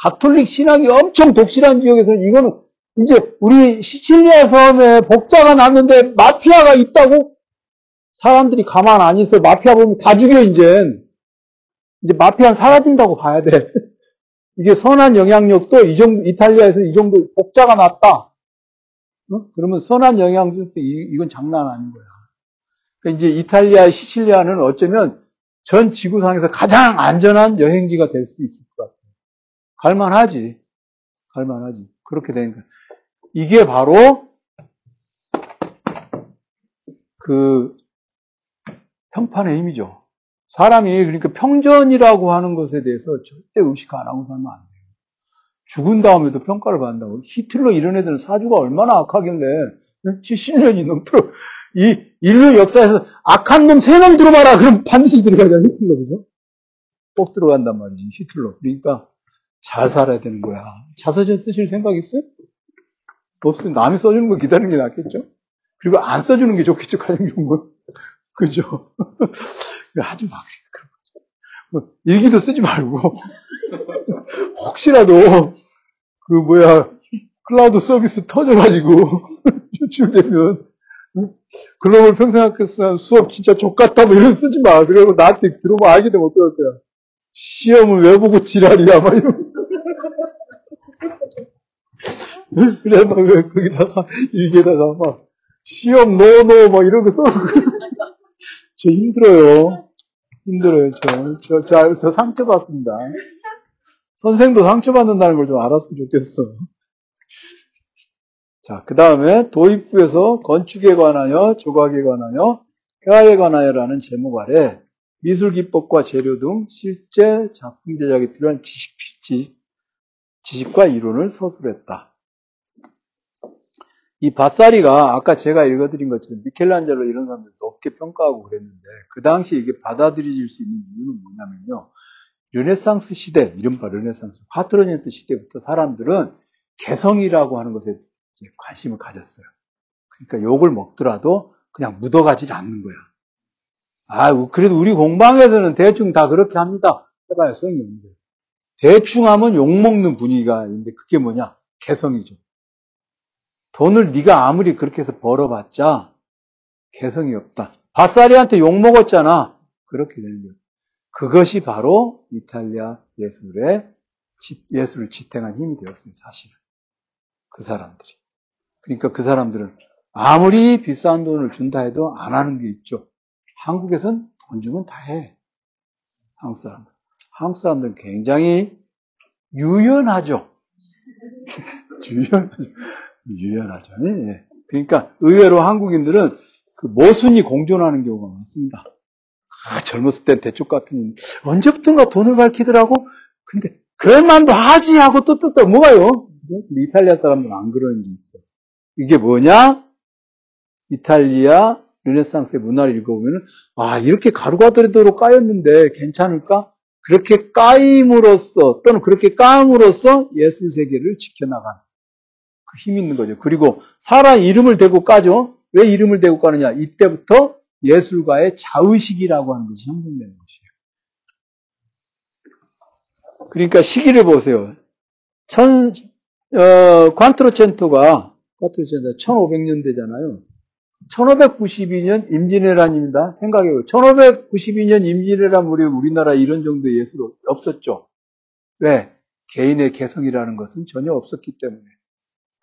가톨릭 신앙이 엄청 독실한 지역에서는 이거는 이제 우리 시칠리아 섬에 복자가 났는데 마피아가 있다고 사람들이 가만 안 있어. 마피아 보면 다 죽여, 이제. 이제 마피아는 사라진다고 봐야 돼. 이게 선한 영향력도 이 정도, 이탈리아에서 이 정도 복자가 났다. 어? 그러면 선한 영향력도 이, 건 장난 아닌 거야. 그러니까 이제 이탈리아, 시칠리아는 어쩌면 전 지구상에서 가장 안전한 여행지가 될 수 있을 것 같아요. 갈만하지. 갈만하지. 그렇게 되니까. 이게 바로 그 평판의 힘이죠. 사람이 그러니까 평전이라고 하는 것에 대해서 절대 의식 안 하고 살면 안 돼요. 죽은 다음에도 평가를 받는다고. 히틀러 이런 애들은 사주가 얼마나 악하길래 70년이 넘도록 이 인류 역사에서 악한 놈세명 들어봐라. 그럼 반드시 들어가잖아 히틀러 그죠? 꼭 들어간단 말이지 히틀러. 그러니까 잘 살아야 되는 거야. 자서전 쓰실 생각 있어요? 없으면 남이 써주는 거 기다리는 게 낫겠죠? 그리고 안 써주는 게 좋겠죠, 가장 좋은 건. 그죠? 하지 마. 뭐, 일기도 쓰지 말고. 혹시라도, 그, 뭐야, 클라우드 서비스 터져가지고, 추출되면, 글로벌 평생학교 수업 진짜 족같다, 뭐 이런 쓰지 마. 그리고 나한테 들어보면 알게 되면 어떡할 거야. 시험을 왜 보고 지랄이야, 막 이런. 그래, 막, 거기다가, 일기에다가 막, 시험 노노, 막 이런 거 써놓고. 저 힘들어요. 힘들어요, 저. 저, 저, 저 상처받습니다. 선생도 상처받는다는 걸 좀 알았으면 좋겠어. 자, 그 다음에 도입부에서 건축에 관하여, 조각에 관하여, 회화에 관하여라는 제목 아래 미술 기법과 재료 등 실제 작품 제작에 필요한 지식, 지식, 지식과 이론을 서술했다. 이 바사리가 아까 제가 읽어드린 것처럼 미켈란젤로 이런 사람들 높게 평가하고 그랬는데 그 당시 이게 받아들여질 수 있는 이유는 뭐냐면요. 르네상스 시대, 이른바 르네상스, 파트로니트 시대부터 사람들은 개성이라고 하는 것에 관심을 가졌어요. 그러니까 욕을 먹더라도 그냥 묻어가지 않는 거야. 아, 그래도 우리 공방에서는 대충 다 그렇게 합니다. 해봐야 성이 없는데. 대충 하면 욕 먹는 분위기가 있는데 그게 뭐냐? 개성이죠. 돈을 네가 아무리 그렇게 해서 벌어봤자 개성이 없다. 바사리한테 욕 먹었잖아. 그렇게 되는 거예요. 그것이 바로 이탈리아 예술의 예술을 지탱한 힘이 되었습니다. 사실은 그 사람들이. 그러니까 그 사람들은 아무리 비싼 돈을 준다 해도 안 하는 게 있죠. 한국에선 돈 주면 다 해. 한국 사람들. 한국 사람들은 굉장히 유연하죠. 유연하죠. 유연하죠. 예. 그러니까 의외로 한국인들은 그 모순이 공존하는 경우가 많습니다. 아, 젊었을 땐 대쪽 같은 언제부턴가 돈을 밝히더라고. 근데 그럴만도 하지 하고 또 또 또 뭐가요? 이탈리아 사람들은 안 그러는 게 있어. 이게 뭐냐? 이탈리아 르네상스의 문화를 읽어보면 아 이렇게 가루가 들도록 까였는데 괜찮을까? 그렇게 까임으로써 또는 그렇게 까음으로써 예술 세계를 지켜나가는 그힘 있는 거죠. 그리고 사람 이름을 대고 까죠. 왜 이름을 대고 까느냐? 이때부터 예술가의 자의식이라고 하는 것이 형성되는 것이에요. 그러니까 시기를 보세요. 천, 어, 관트로첸토가, 관트로첸토 1500년대잖아요. 1592년 임진왜란입니다. 생각해요. 1592년 임진왜란 무렵 우리나라 이런 정도의 예술 없었죠. 왜? 개인의 개성이라는 것은 전혀 없었기 때문에.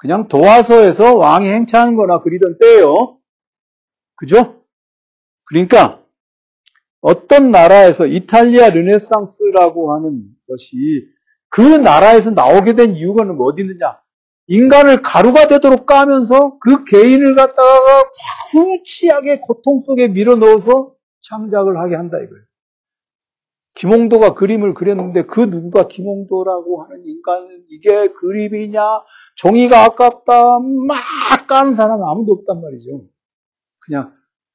그냥 도화서에서 왕이 행차하는 거나 그리던 때예요. 그죠? 그러니까 어떤 나라에서 이탈리아 르네상스라고 하는 것이 그 나라에서 나오게 된 이유가 어디 있느냐? 인간을 가루가 되도록 까면서 그 개인을 갖다가 훌치하게 고통 속에 밀어 넣어서 창작을 하게 한다 이거예요. 김홍도가 그림을 그렸는데 그 누구가 김홍도라고 하는 인간은 이게 그림이냐 종이가 아깝다 막 까는 사람 아무도 없단 말이죠. 그냥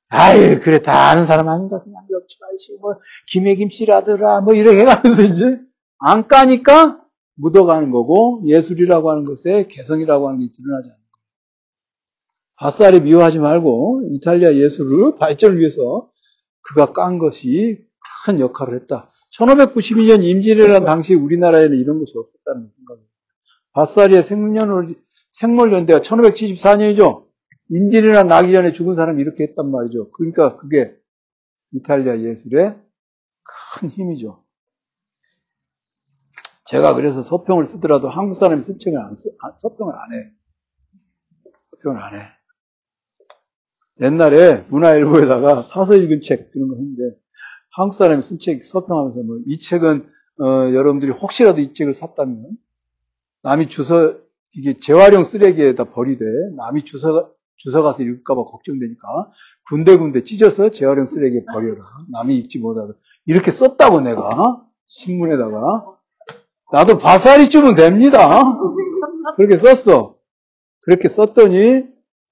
아유 그래 다 아는 사람 아닌가 그냥 역치마이시 뭐 김해김씨라더라 뭐 이렇게 해가면서 이제 안 까니까 묻어가는 거고 예술이라고 하는 것에 개성이라고 하는 게 드러나지 않는 거예요. 바사리 미워하지 말고 이탈리아 예술을 발전을 위해서 그가 깐 것이 큰 역할을 했다. 1592년 임진왜란 당시 우리나라에는 이런 것이 없었다는 생각입니다. 바사리의 생년, 생물연대가 1574년이죠. 임진왜란 나기 전에 죽은 사람이 이렇게 했단 말이죠. 그러니까 그게 이탈리아 예술의 큰 힘이죠. 제가 그래서 서평을 쓰더라도 한국 사람이 쓴 책을 안, 써, 서평을 안 해. 서평을 안 해. 옛날에 문화일보에다가 사서 읽은 책 그런 거 했는데 한국 사람이 쓴 책 서평하면서 뭐 이 책은 어, 여러분들이 혹시라도 이 책을 샀다면 남이 주서 이게 재활용 쓰레기에다 버리되 남이 주서 주서 가서 읽을까봐 걱정되니까 군데군데 찢어서 재활용 쓰레기에 버려라. 남이 읽지 못하다. 이렇게 썼다고 내가 신문에다가 나도 바사리 주면 됩니다. 그렇게 썼어. 그렇게 썼더니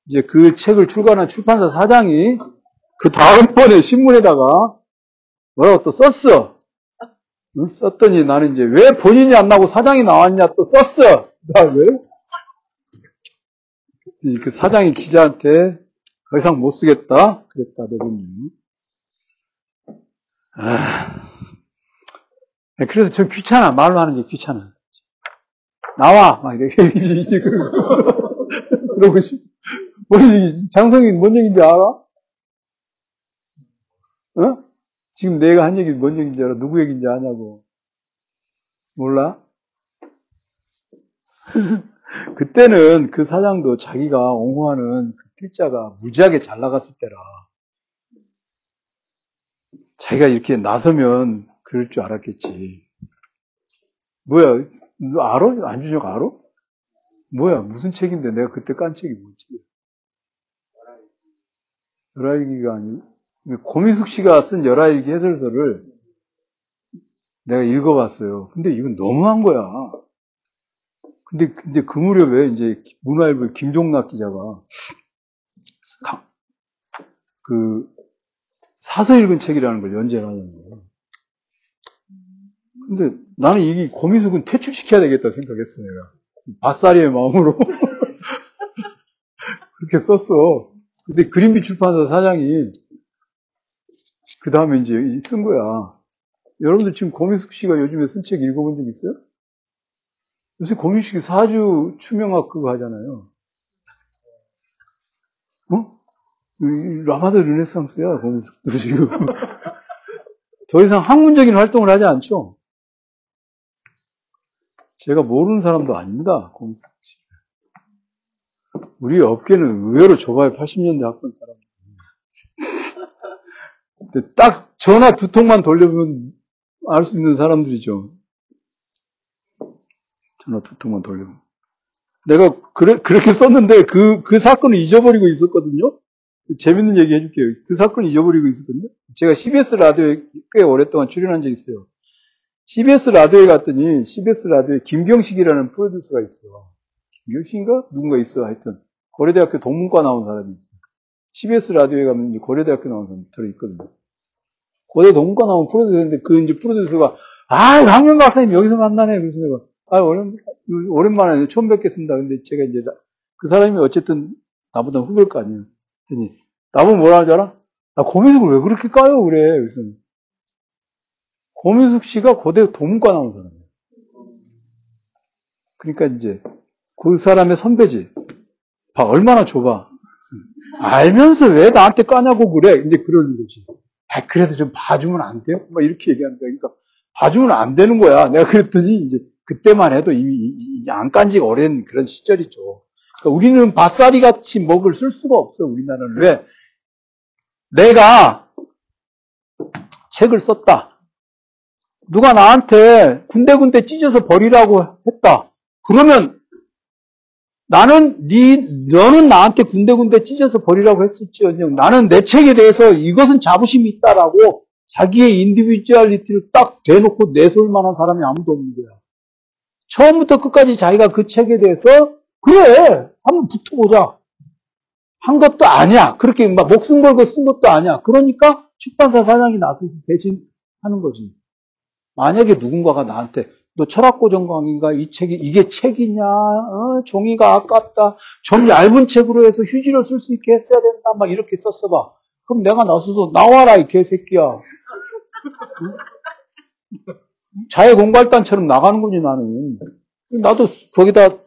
이제 그 책을 출간한 출판사 사장이 그 다음번에 신문에다가 뭐라고 또 썼어. 썼더니 나는 이제 왜 본인이 안 나고 사장이 나왔냐 또 썼어. 왜? 그 사장이 기자한테 더 이상 못 쓰겠다. 그랬다, 내분이. 아. 그래서 좀 귀찮아. 말로 하는 게 귀찮아. 나와! 막 이렇게. 그러고 싶, 뭔 얘기, 장성이 뭔 얘기인지 알아? 어? 지금 내가 한 얘기 뭔 얘기인지 알아? 누구 얘기인지 아냐고. 몰라? 그때는 그 사장도 자기가 옹호하는 그 필자가 무지하게 잘 나갔을 때라. 자기가 이렇게 나서면 그럴 줄 알았겠지. 뭐야, 너 알아? 안준혁 알아? 뭐야, 무슨 책인데 내가 그때 깐 책이 뭐지? 열아일기가 아니, 고 민숙 씨가 쓴 열아일기 해설서를 내가 읽어봤어요. 근데 이건 너무한 거야. 근데, 근데 그 무렵에 이제 문화일보 김종락 기자가 그 사서 읽은 책이라는 걸 연재를 하는 거예요. 근데 나는 이게 고민숙은 퇴출시켜야 되겠다 생각했어요. 내가. 바사리의 마음으로. 그렇게 썼어. 근데 그린비 출판사 사장이 그 다음에 이제 쓴 거야. 여러분들 지금 고민숙 씨가 요즘에 쓴 책 읽어본 적 있어요? 요새 고민식이 사주 추명학 그거 하잖아요. 어? 라마다 르네상스야, 고민식도 지금. 더 이상 학문적인 활동을 하지 않죠? 제가 모르는 사람도 아닙니다, 고민식 씨. 우리 업계는 의외로 좁아요, 80년대 학번 사람. 딱 전화 두 통만 돌려보면 알 수 있는 사람들이죠. 전화 두 통만 돌려. 내가 그래, 그렇게 썼는데 그, 그 사건을 잊어버리고 있었거든요? 재밌는 얘기 해줄게요. 그 사건을 잊어버리고 있었거든요? 제가 CBS 라디오에 꽤 오랫동안 출연한 적이 있어요. CBS 라디오에 갔더니 CBS 라디오에 김경식이라는 프로듀서가 있어. 김경식인가? 누군가 있어. 하여튼. 고려대학교 동문과 나온 사람이 있어. CBS 라디오에 가면 고려대학교 나온 사람이 들어있거든요. 고대 동문과 나온 프로듀서인데 그 이제 프로듀서가 아, 강경 박사님 여기서 만나네. 그래서 내가 아, 오랜, 오랜만에 처음 뵙겠습니다. 근데 제가 이제 그 사람이 어쨌든 나보다 후배일 거 아니에요. 그랬더니 나보고 뭐라 하지 알아? 나 고민숙을 왜 그렇게 까요? 그래. 그래서 고민숙 씨가 고대 도문과 나온 사람이에요. 그러니까 이제 그 사람의 선배지. 봐, 얼마나 좁아. 알면서 왜 나한테 까냐고 그래. 이제 그러는 거지. 아, 그래도 좀 봐주면 안 돼요? 막 이렇게 얘기하는 거야. 그러니까 봐주면 안 되는 거야. 내가 그랬더니 이제 그때만 해도 이미 안깐 지가 오랜 그런 시절이죠. 그러니까 우리는 바사리 같이 먹을 쓸 수가 없어, 우리나라는. 왜? 내가 책을 썼다. 누가 나한테 군데군데 찢어서 버리라고 했다. 그러면 나는 네 너는 나한테 군데군데 찢어서 버리라고 했을지언정 나는 내 책에 대해서 이것은 자부심이 있다라고 자기의 individuality를 딱 대놓고 내세울 만한 사람이 아무도 없는 거야. 처음부터 끝까지 자기가 그 책에 대해서 그래 한번 붙어보자. 한 것도 아니야. 그렇게 막 목숨 걸고 쓴 것도 아니야. 그러니까 출판사 사장이 나서서 대신 하는 거지. 만약에 누군가가 나한테 너 철학고정강인가 이 책이 이게 책이냐 어, 종이가 아깝다 좀 얇은 책으로 해서 휴지를 쓸 수 있게 했어야 된다 막 이렇게 썼어 봐 그럼 내가 나서서 나와라 이 개새끼야 응? 자해 공갈단처럼 나가는 거지, 나는. 나도 거기다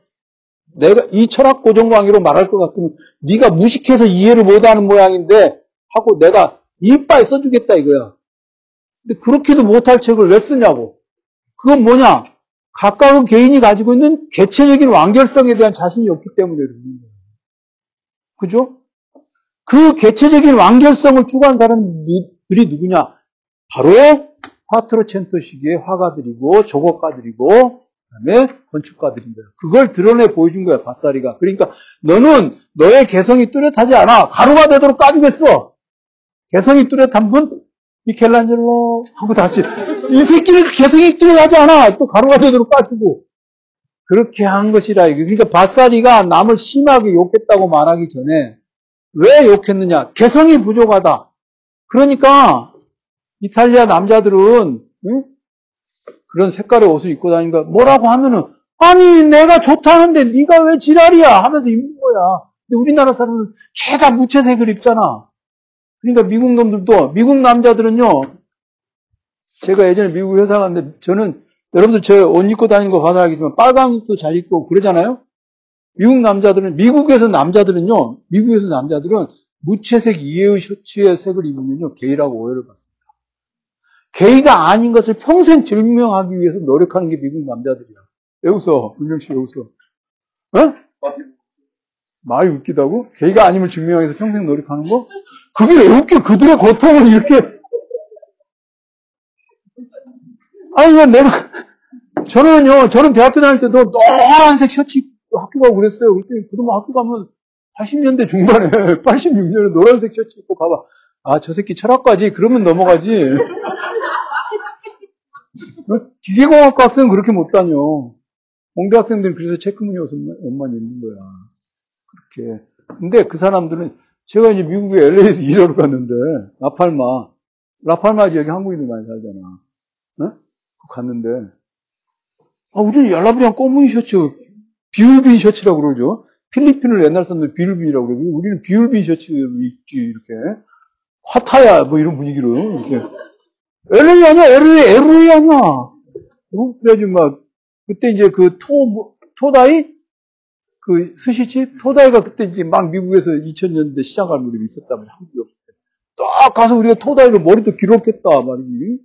내가 이 철학 고정광이로 말할 것 같으면 네가 무식해서 이해를 못하는 모양인데 하고 내가 이빨 써주겠다 이거야. 근데 그렇게도 못할 책을 왜 쓰냐고. 그건 뭐냐? 각각의 개인이 가지고 있는 개체적인 완결성에 대한 자신이 없기 때문에 그러는 거예요. 그죠? 그 개체적인 완결성을 추구한 사람들이 누구냐? 바로 파트로첸토 시기의 화가들이고 조곡가들이고 그다음에 건축가들인 거예요. 그걸 드러내 보여준 거야 바사리가. 그러니까 너는 너의 개성이 뚜렷하지 않아. 가루가 되도록 까주겠어. 개성이 뚜렷한 분 미켈란젤로 하고 다시 이 새끼는 개성이 뚜렷하지 않아. 또 가루가 되도록 까주고 그렇게 한 것이라. 그러니까 바사리가 남을 심하게 욕했다고 말하기 전에 왜 욕했느냐? 개성이 부족하다. 그러니까 이탈리아 남자들은 응? 그런 색깔의 옷을 입고 다니니까 뭐라고 하면은 아니 내가 좋다는데 네가 왜 지랄이야 하면서 입는 거야. 근데 우리나라 사람은 죄다 무채색을 입잖아. 그러니까 미국 놈들도 미국 남자들은요. 제가 예전에 미국 회사 갔는데 저는 여러분들 저 옷 입고 다니는 거 봐서 알겠지만 빨간 옷도 잘 입고 그러잖아요. 미국 남자들은 미국에서 남자들은요. 미국에서 남자들은 무채색 이해의 셔츠의 색을 입으면요. 게이라고 오해를 받습니다. 게이가 아닌 것을 평생 증명하기 위해서 노력하는 게 미국 남자들이야. 왜 웃어? 윤정 씨, 왜 웃어? 어? 많이 웃기다고? 게이가 아님을 증명하기 위해서 평생 노력하는 거? 그게 왜 웃겨? 그들의 고통을 이렇게. 아니, 왜 내가, 저는요, 저는 대학교 다닐 때도 노란색 셔츠 학교 가고 그랬어요. 그때, 그러면 학교 가면 80년대 중반에, 86년에 노란색 셔츠 입고 가봐. 아, 저 새끼 철학과지? 그러면 넘어가지. 기계공학과 학생은 그렇게 못 다녀. 공대 학생들은 그래서 체크무늬 옷만 입는 거야. 그렇게. 근데 그 사람들은 제가 이제 미국에 LA에서 일하러 갔는데 라팔마 라팔마 지역에 한국인들 많이 살잖아. 어? 갔는데 아 우리는 얄라브리한 검은 셔츠 비울빈 셔츠라고 그러죠. 필리핀을 옛날 사람들 비울빈이라고 그러고 우리는 비울빈 셔츠 입지 이렇게 화타야 뭐 이런 분위기로 이렇게 LA 아니야 LA LA 아니야. 어? 그래가지고 막 그때 이제 그 토, 토다이? 그 스시집? 토다이가 그때 이제 막 미국에서 2000년대 시작할 무렵에 있었다면 한국이. 딱 가서 우리가 토다이를 머리도 길었겠다 말이지.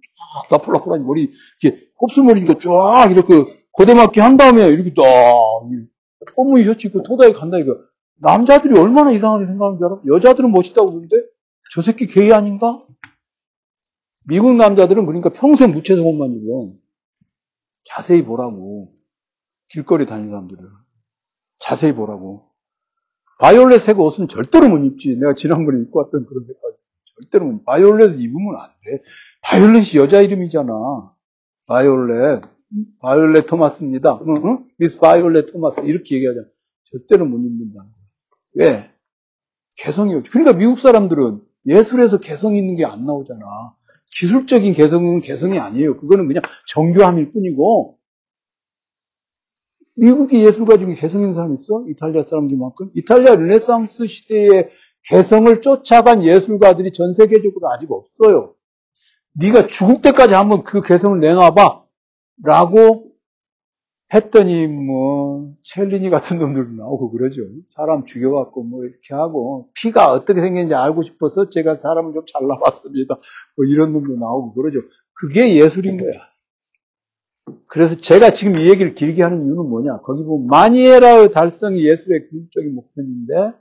쫙 나풀나풀한 머리, 이렇게 곱슬머리니까 쫙 이렇게 고대맞기 한 다음에 이렇게 딱, 꽃무늬 셔츠 입고 토다이 간다 이거. 남자들이 얼마나 이상하게 생각하는 줄 알아? 여자들은 멋있다고 그러는데 저 새끼 게이 아닌가? 미국 남자들은 그러니까 평생 무채색 옷만 입어. 자세히 보라고. 길거리 다니는 사람들을. 자세히 보라고. 바이올렛 색 옷은 절대로 못 입지. 내가 지난번에 입고 왔던 그런 색깔. 절대로. 바이올렛 입으면 안 돼. 바이올렛이 여자 이름이잖아. 바이올렛. 바이올렛 토마스입니다. 응? 응? 미스 바이올렛 토마스. 이렇게 얘기하잖아. 절대로 못 입는다. 왜? 개성이 없지. 그러니까 미국 사람들은 예술에서 개성 있는 게 안 나오잖아. 기술적인 개성은 개성이 아니에요. 그거는 그냥 정교함일 뿐이고, 미국이 예술가 중에 개성 있는 사람 있어? 이탈리아 사람들만큼? 이탈리아 르네상스 시대의 개성을 쫓아간 예술가들이 전 세계적으로 아직 없어요. 네가 죽을 때까지 한번 그 개성을 내놔봐. 라고 했더니 뭐 첼리니 같은 놈들도 나오고 그러죠. 사람 죽여갖고 뭐 이렇게 하고 피가 어떻게 생겼는지 알고 싶어서 제가 사람을 좀 잘라봤습니다. 뭐 이런 놈도 나오고 그러죠. 그게 예술인 거야. 그래서 제가 지금 이 얘기를 길게 하는 이유는 뭐냐? 거기 보면 마니에라의 달성이 예술의 궁극적인 목표인데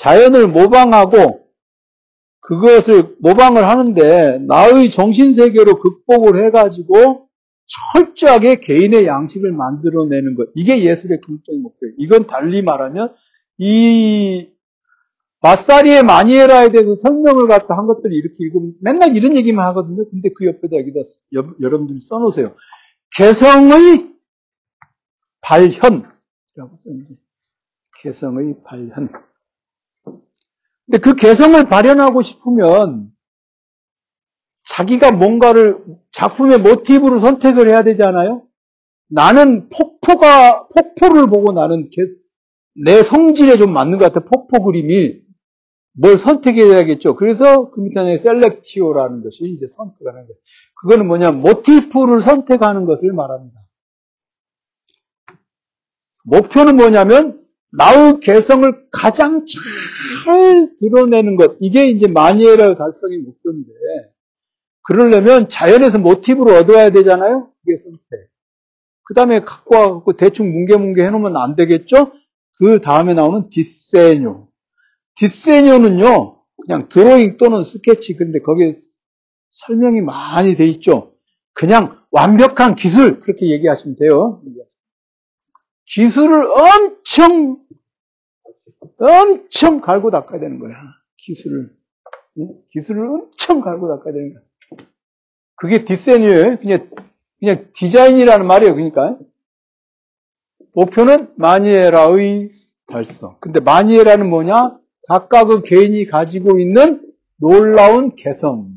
자연을 모방하고 그것을 모방을 하는데 나의 정신 세계로 극복을 해가지고 철저하게 개인의 양식을 만들어내는 것. 이게 예술의 궁극적인 목표예요. 이건 달리 말하면 이 마사리의 마니에라에 대해서 설명을 갖다 한 것들을 이렇게 읽으면 맨날 이런 얘기만 하거든요. 근데 그 옆에다 여기다 여, 여러분들이 써놓으세요. 개성의 발현이라고 써있죠. 개성의 발현. 근데 그 개성을 발현하고 싶으면 자기가 뭔가를 작품의 모티브를 선택을 해야 되잖아요. 나는 폭포가 폭포를 보고 나는 내 성질에 좀 맞는 것 같아. 폭포 그림이 뭘 선택해야겠죠. 그래서 그 밑에 셀렉티오라는 것이 이제 선택하는 거예요. 그거는 뭐냐 모티프를 선택하는 것을 말합니다. 목표는 뭐냐면 나의 개성을 가장 잘 드러내는 것. 이게 이제 마니에라 달성의 목표인데 그러려면 자연에서 모티브를 얻어야 되잖아요. 그게 선택. 그 다음에 갖고 와갖고 대충 뭉게뭉게 해놓으면 안 되겠죠? 그 다음에 나오는 디세뇨. 디세뇨는요, 그냥 드로잉 또는 스케치, 근데 거기에 설명이 많이 돼 있죠. 그냥 완벽한 기술, 그렇게 얘기하시면 돼요. 기술을 엄청, 엄청 갈고 닦아야 되는 거야. 기술을. 기술을 엄청 갈고 닦아야 되는 거야. 그게 디세뉴예요. 그냥, 그냥 디자인이라는 말이에요. 그러니까. 목표는 마니에라의 달성. 근데 마니에라는 뭐냐? 각각의 개인이 가지고 있는 놀라운 개성.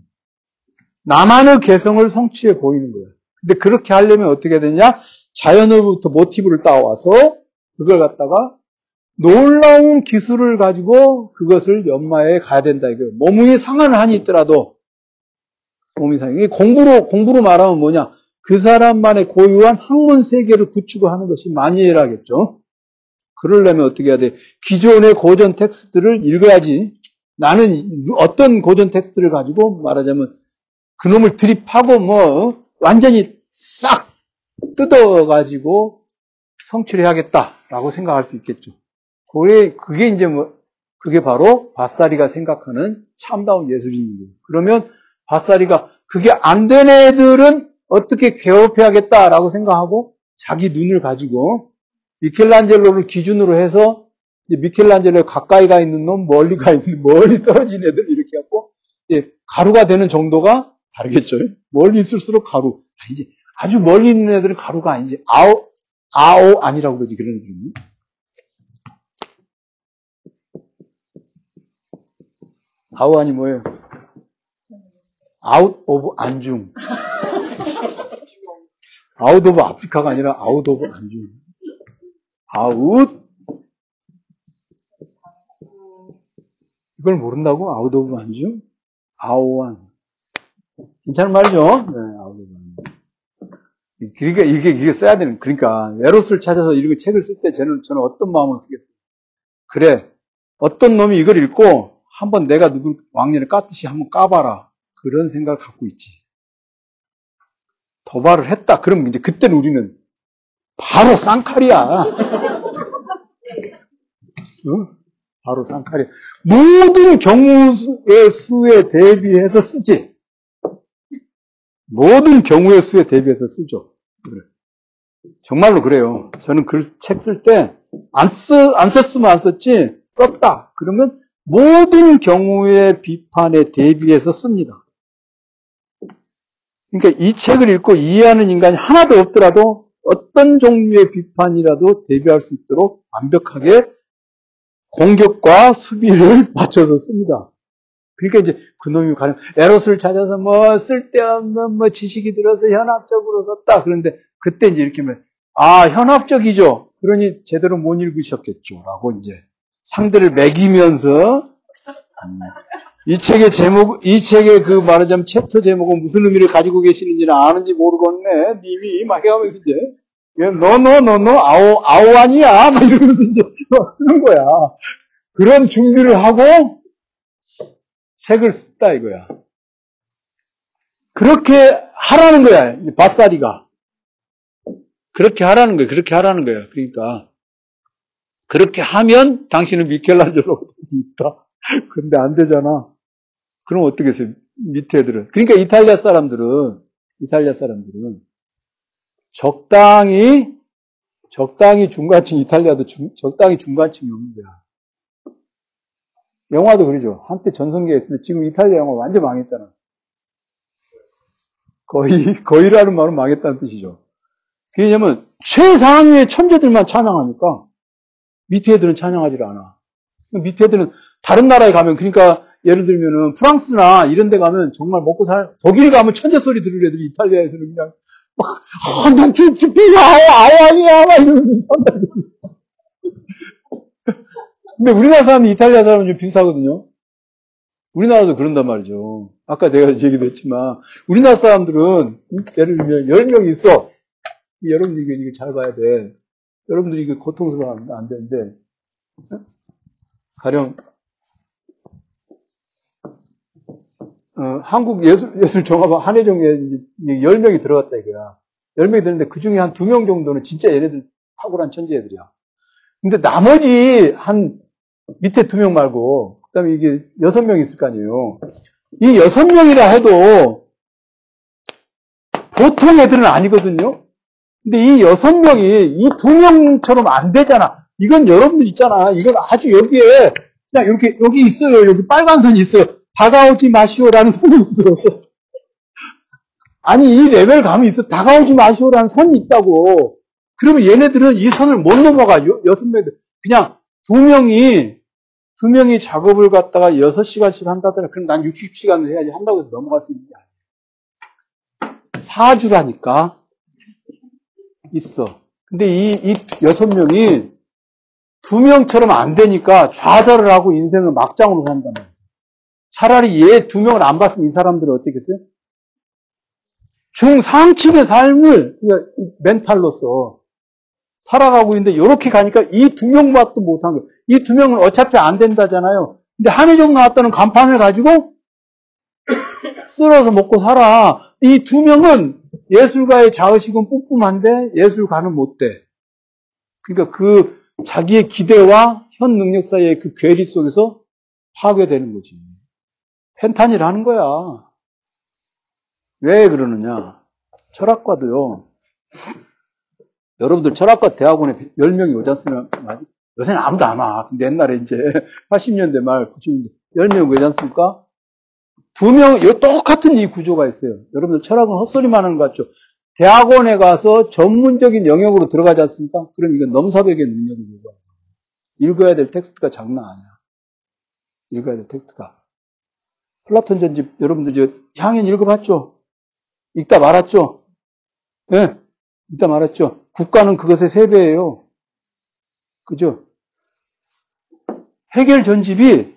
나만의 개성을 성취해 보이는 거예요. 근데 그렇게 하려면 어떻게 되냐? 자연으로부터 모티브를 따와서 그걸 갖다가 놀라운 기술을 가지고 그것을 연마해 가야 된다 이거예요. 몸이 상한 한이 있더라도 몸이 상해. 이게 공부로 공부로 말하면 뭐냐? 그 사람만의 고유한 학문 세계를 구축을 하는 것이 maniera겠죠. 그러려면 어떻게 해야 돼? 기존의 고전 텍스트를 읽어야지. 나는 어떤 고전 텍스트를 가지고 말하자면 그놈을 드립하고 뭐 완전히 싹 뜯어가지고 성취를 해야겠다라고 생각할 수 있겠죠. 그게, 그게 이제 뭐, 그게 바로 바사리가 생각하는 참다운 예술인이에요. 그러면 바사리가 그게 안 된 애들은 어떻게 개업해야겠다라고 생각하고 자기 눈을 가지고 미켈란젤로를 기준으로 해서 미켈란젤로 가까이 가 있는 놈, 멀리 가 있는, 멀리 떨어진 애들 이렇게 갖고 가루가 되는 정도가 다르겠죠. 멀리 있을수록 가루. 아니지. 아주 멀리 있는 애들은 가루가 아니지. 아오, 아오 아니라고 그러지, 그런 애들은. 아오 아니 뭐예요? out of 안중. Out of Africa가 아니라 out of 안중. 아웃. 이걸 모른다고? Out of 안중? 아오안. 괜찮은 말이죠? 네, out of 안중. 그러니까 이게, 이게 써야 되는, 그러니까, 에로스를 찾아서 이렇게 책을 쓸 때 저는, 저는 어떤 마음을 쓰겠어요? 그래. 어떤 놈이 이걸 읽고, 한번 내가 누구 왕년에 깠듯이 한번 까봐라. 그런 생각을 갖고 있지. 도발을 했다. 그러면 이제 그때는 우리는 바로 쌍칼이야. 어? 바로 쌍칼이야. 모든 경우의 수에 대비해서 쓰지. 모든 경우의 수에 대비해서 쓰죠. 정말로 그래요. 저는 글 책 쓸 때 안 쓰, 안 썼으면 안 썼지, 썼다. 그러면 모든 경우의 비판에 대비해서 씁니다. 그러니까 이 책을 읽고 이해하는 인간이 하나도 없더라도 어떤 종류의 비판이라도 대비할 수 있도록 완벽하게 공격과 수비를 맞춰서 씁니다. 그러니까 이제 그놈이 가령 에로스를 찾아서 뭐 쓸데없는 뭐 지식이 들어서 현합적으로 썼다. 그런데 그때 이제 이렇게 하면 아 현합적이죠. 그러니 제대로 못 읽으셨겠죠라고 이제 상대를 매기면서 음, 이 책의 제목, 이 책의 그 말하자면 챕터 제목은 무슨 의미를 가지고 계시는지는 아는지 모르겠네. 님이 막 해가면서 이제 너 너 너 너 아오 아오 아니야 막 이러면서 이제 막 쓰는 거야. 그런 준비를 하고 책을 썼다 이거야. 그렇게 하라는 거야. 바사리가. 그렇게 하라는 거야. 그렇게 하라는 거야. 그러니까 그렇게 하면 당신은 미켈란젤로가 될 수 있다. 근데 안 되잖아. 그럼 어떻게 해요? 밑에 애들은. 그러니까 이탈리아 사람들은, 이탈리아 사람들은 적당히, 적당히 중간층, 이탈리아도 중, 적당히 중간층이 없는 거야. 영화도 그러죠. 한때 전성기였는데 지금 이탈리아 영화 완전 망했잖아. 거의, 거의라는 말은 망했다는 뜻이죠. 왜냐면 최상위의 천재들만 찬양하니까 밑에 애들은 찬양하지 않아. 밑에 애들은 다른 나라에 가면 그러니까 예를 들면은 프랑스나 이런 데 가면 정말 먹고 살, 독일 가면 천재 소리 들을 애들이 이탈리아에서는 그냥 막, 아, 난 저, 저, 아아, 아아, 아니야, 막 이러면서 근데 우리나라 사람이 이탈리아 사람은 좀 비슷하거든요. 우리나라도 그런단 말이죠. 아까 내가 얘기도 했지만, 우리나라 사람들은, 예를 들면, 10명 있어. 여러분, 이거 잘 봐야 돼. 여러분들이 이거 고통스러워하면 안 되는데, 가령, 어, 한국 예술, 예술 종합 한해종에 10명이 들어갔다 이거야. 10명이 되는데 그 중에 한두명 정도는 진짜 얘네들 탁월한 천재 애들이야. 근데 나머지 한 밑에 두명 말고 그 다음에 이게 여섯 명 있을 거 아니에요. 이 여섯 명이라 해도 보통 애들은 아니거든요. 근데 이 여섯 명이 이 두 명처럼 안 되잖아. 이건 여러분들 있잖아. 이건 아주 여기에 그냥 이렇게 여기 있어요. 여기 빨간 선이 있어요. 다가오지 마시오라는 선이 있어. 아니 이 레벨 감이 있어. 다가오지 마시오라는 선이 있다고. 그러면 얘네들은 이 선을 못 넘어가. 요 여섯 명들 그냥 두 명이 두 명이 작업을 갖다가 여섯 시간씩 한다더라. 그럼 난 60시간을 해야지 한다고 해서 넘어갈 수 있는 게 아니야. 사주라니까. 있어. 근데 이, 이 여섯 명이 두 명처럼 안 되니까 좌절을 하고 인생을 막장으로 산단 말이야. 차라리 얘 두 명을 안 봤으면 이 사람들은 어떻게 했어요? 중상층의 삶을 멘탈로서 살아가고 있는데 이렇게 가니까 이 두 명밖에 못한 거예요. 이 두 명은 어차피 안 된다잖아요. 근데 한해종 나왔다는 간판을 가지고 쓸어서 먹고 살아. 이 두 명은 예술가의 자의식은 뿜뿜한데 예술가는 못 돼. 그러니까 그 자기의 기대와 현 능력 사이의 그 괴리 속에서 파괴되는 거지. 펜탄이라는 거야. 왜 그러느냐? 철학과도요. 여러분들 철학과 대학원에 10명이 오지 않습니까? 요새는 아무도 안 와. 근데 옛날에 이제 80년대 말, 90년대 10명 오지 않습니까? 두 명, 똑같은 이 구조가 있어요. 여러분들 철학은 헛소리만 하는 것 같죠? 대학원에 가서 전문적인 영역으로 들어가지 않습니까? 그럼 이건 넘사벽의 능력이 요구합니다. 읽어야 될 텍스트가 장난 아니야. 읽어야 될 텍스트가. 플라톤 전집, 여러분들 저 향연 읽어봤죠? 읽다 말았죠? 예, 네, 읽다 말았죠? 국가는 그것의 세 배예요. 그죠? 헤겔 전집이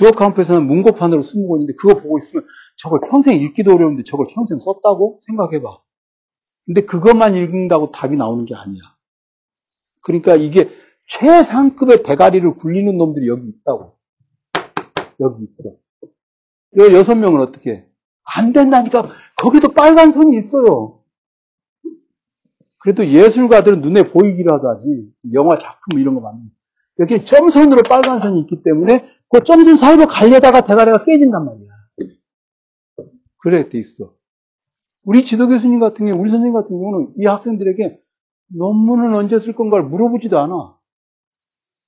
주어캄프에서는 문고판으로 20권인데 그거 보고 있으면 저걸 평생 읽기도 어려운데 저걸 평생 썼다고 생각해봐. 근데 그것만 읽는다고 답이 나오는 게 아니야. 그러니까 이게 최상급의 대가리를 굴리는 놈들이 여기 있다고. 여기 있어. 이 여섯 명은 어떻게 해? 안 된다니까 거기도 빨간 선이 있어요. 그래도 예술가들은 눈에 보이기라도 하지. 영화 작품 이런 거 만드는. 여기 점선으로 빨간 선이 있기 때문에 그 점선 사이로 갈려다가 대가리가 깨진단 말이야. 그래 돼 있어. 우리 지도 교수님 같은 경우, 우리 선생님 같은 경우는 이 학생들에게 논문은 언제 쓸 건가를 물어보지도 않아.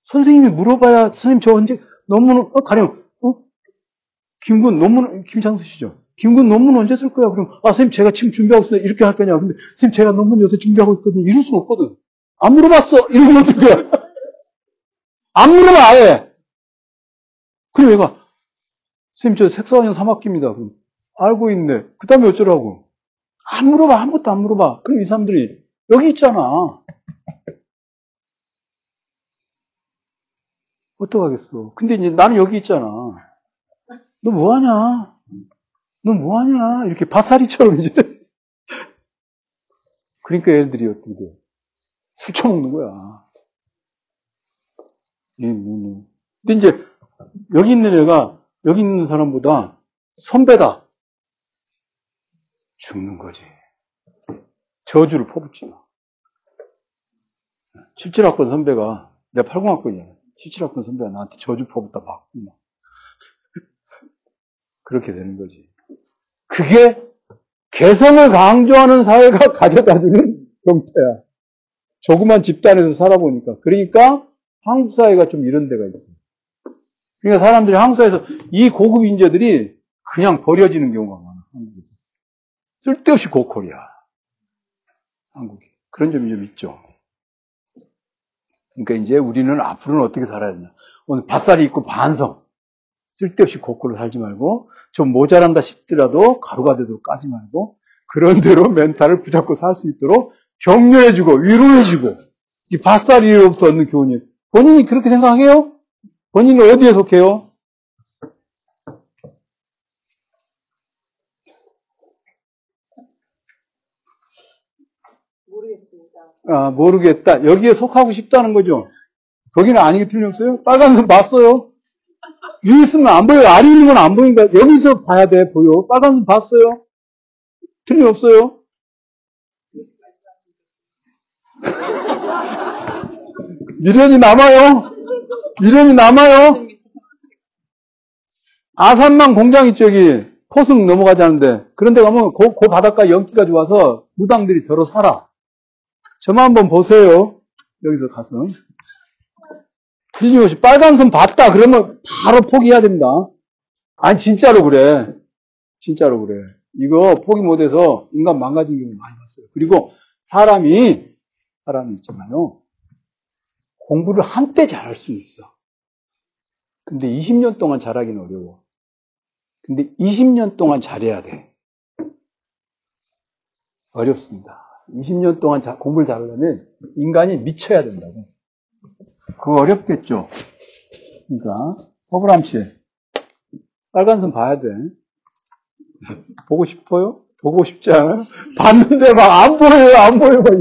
선생님이 물어봐야 선생님 저 언제 논문을 어, 가령 어? 김군 논문 김창수 씨죠. 김군 논문 언제 쓸 거야? 그럼 아 선생님 제가 지금 준비하고 있어요. 이렇게 할 거냐? 근데 선생님 제가 논문 요새 준비하고 있거든요. 이럴 수 없거든. 안 물어봤어. 이러면 어떡해? 안 물어봐 아예. 그럼 얘가 선생님 저 색소원형 3학기입니다. 그럼 알고 있네. 그 다음에 어쩌라고? 안 물어봐. 아무것도 안 물어봐. 그럼 이 사람들이 여기 있잖아. 어떡하겠어. 근데 이제 나는 여기 있잖아. 너 뭐하냐? 너 뭐하냐? 이렇게 바사리처럼 이제. 그러니까 애들이 어떻게 돼? 술 처먹는 거야. 근데 이제 여기 있는 애가 여기 있는 사람보다 선배다. 죽는 거지. 저주를 퍼붓지 마. 77학번 선배가, 내가 80학번이야. 77학번 선배가 나한테 저주 퍼붓다 막. 그렇게 되는 거지. 그게 개성을 강조하는 사회가 가져다 주는 형태야. 조그만 집단에서 살아보니까. 그러니까 한국 사회가 좀 이런 데가 있어. 그러니까 사람들이 한국 사회에서 이 고급 인재들이 그냥 버려지는 경우가 많아. 한국에서. 쓸데없이 고퀄이야. 한국이. 그런 점이 좀 있죠. 그러니까 이제 우리는 앞으로는 어떻게 살아야 되냐. 오늘 밭살이 있고 반성. 쓸데없이 고퀄로 살지 말고 좀 모자란다 싶더라도 가루가 되도록 까지 말고 그런 대로 멘탈을 붙잡고 살 수 있도록 격려해주고 위로해주고 이 밭살이로부터 얻는 교훈이 본인이 그렇게 생각해요? 본인은 어디에 속해요? 아, 모르겠다. 여기에 속하고 싶다는 거죠. 거기는 아니게 틀림없어요. 빨간 선 봤어요. 위에 있으면 안 보여요. 아래 있는 건 안 보이니까 여기서 봐야 돼. 보여. 빨간 선 봤어요. 틀림없어요. 미련이 남아요. 미련이 남아요. 아산만 공장 여기. 포승 넘어가자는데. 그런데 가면 그, 그 바닷가 연기가 좋아서 무당들이 저러 살아. 저만 한번 보세요. 여기서 가서. 틀림없이 빨간 선 봤다 그러면 바로 포기해야 됩니다. 아니 진짜로 그래. 진짜로 그래. 이거 포기 못해서 인간 망가진 경우 많이 봤어요. 그리고 사람이 사람이 있잖아요. 공부를 한때 잘할 수 있어. 근데 20년 동안 잘하기는 어려워. 근데 20년 동안 잘해야 돼. 어렵습니다. 20년 동안 공부를 잘하려면 인간이 미쳐야 된다고. 그거 어렵겠죠. 그러니까 허브람 씨 빨간선 봐야 돼. 보고 싶어요? 보고 싶지 않아요? 봤는데 막 안 보여요, 안 보여요.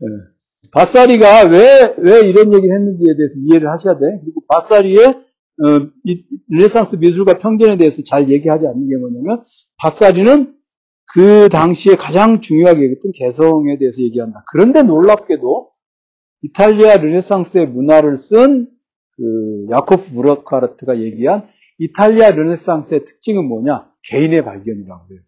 네. 바사리가 왜, 왜 이런 얘기를 했는지에 대해서 이해를 하셔야 돼. 그리고 바사리의 어, 이, 르네상스 미술과 평전에 대해서 잘 얘기하지 않는 게 뭐냐면 바사리는 그 당시에 가장 중요하게 여겼던 개성에 대해서 얘기한다. 그런데 놀랍게도 이탈리아 르네상스의 문화를 쓴 그 야코프 브로카르트가 얘기한 이탈리아 르네상스의 특징은 뭐냐? 개인의 발견이라고 그래요.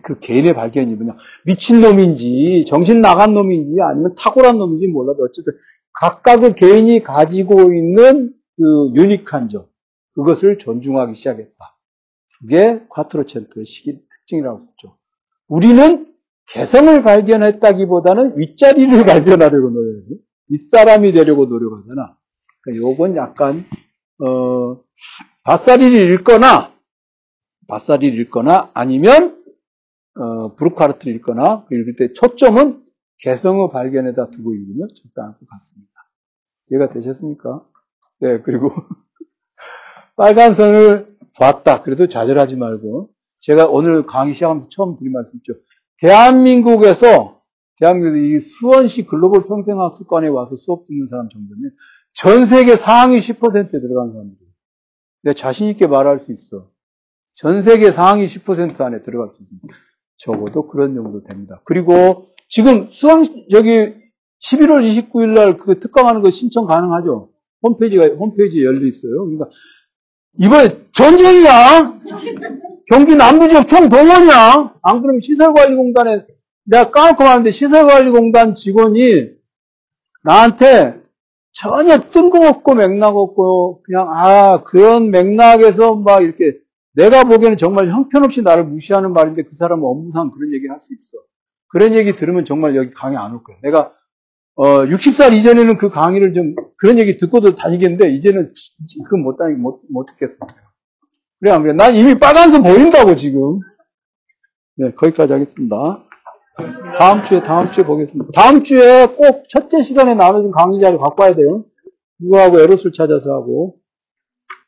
그 개인의 발견이 뭐냐? 미친놈인지, 정신 나간 놈인지, 아니면 탁월한 놈인지 몰라도 어쨌든 각각의 개인이 가지고 있는 그 유니크한 점, 그것을 존중하기 시작했다. 그게 콰트로첸토의 시기 특징이라고 했죠. 우리는 개성을 발견했다기보다는 윗자리를 발견하려고 노력해. 윗사람이 되려고 노력하잖아. 그러니까 요건 약간, 어, 바사리를 읽거나, 바사리를 읽거나, 아니면, 어, 브루카르트를 읽거나, 그 읽을 때 초점은 개성의 발견에다 두고 읽으면 적당할 것 같습니다. 이해가 되셨습니까? 네, 그리고, 빨간 선을 봤다. 그래도 좌절하지 말고. 제가 오늘 강의 시작하면서 처음 드린 말씀이죠. 대한민국에서 대한민국 이 수원시 글로벌 평생학습관에 와서 수업 듣는 사람 정도면 전 세계 상위 10%에 들어간 사람들이에요. 내가 자신 있게 말할 수 있어. 전 세계 상위 10% 안에 들어갈 수 있습니다. 적어도 그런 정도 됩니다. 그리고 지금 수강 여기 11월 29일 날 그 특강하는 거 신청 가능하죠. 홈페이지가 홈페이지에 열려 있어요. 그러니까 이번에 전쟁이야. 경기 남부 지역 총 동원이야. 안 그러면 시설관리공단에 내가 까놓고 말하는데 시설관리공단 직원이 나한테 전혀 뜬금없고 맥락 없고 그냥 아 그런 맥락에서 막 이렇게 내가 보기에는 정말 형편없이 나를 무시하는 말인데 그 사람은 업무상 그런 얘기를 할 수 있어. 그런 얘기 들으면 정말 여기 강의 안 올 거야. 내가 어 60살 이전에는 그 강의를 좀 그런 얘기 듣고도 다니겠는데 이제는 그건 못 다니 못, 못 듣겠습니다. 그래 안 그래? 난 이미 빨간선 보인다고 지금. 네 거기까지 하겠습니다. 다음 주에 다음 주에 보겠습니다. 다음 주에 꼭 첫째 시간에 나눠진 강의 자료 와야 돼요. 이거하고 에로스를 찾아서 하고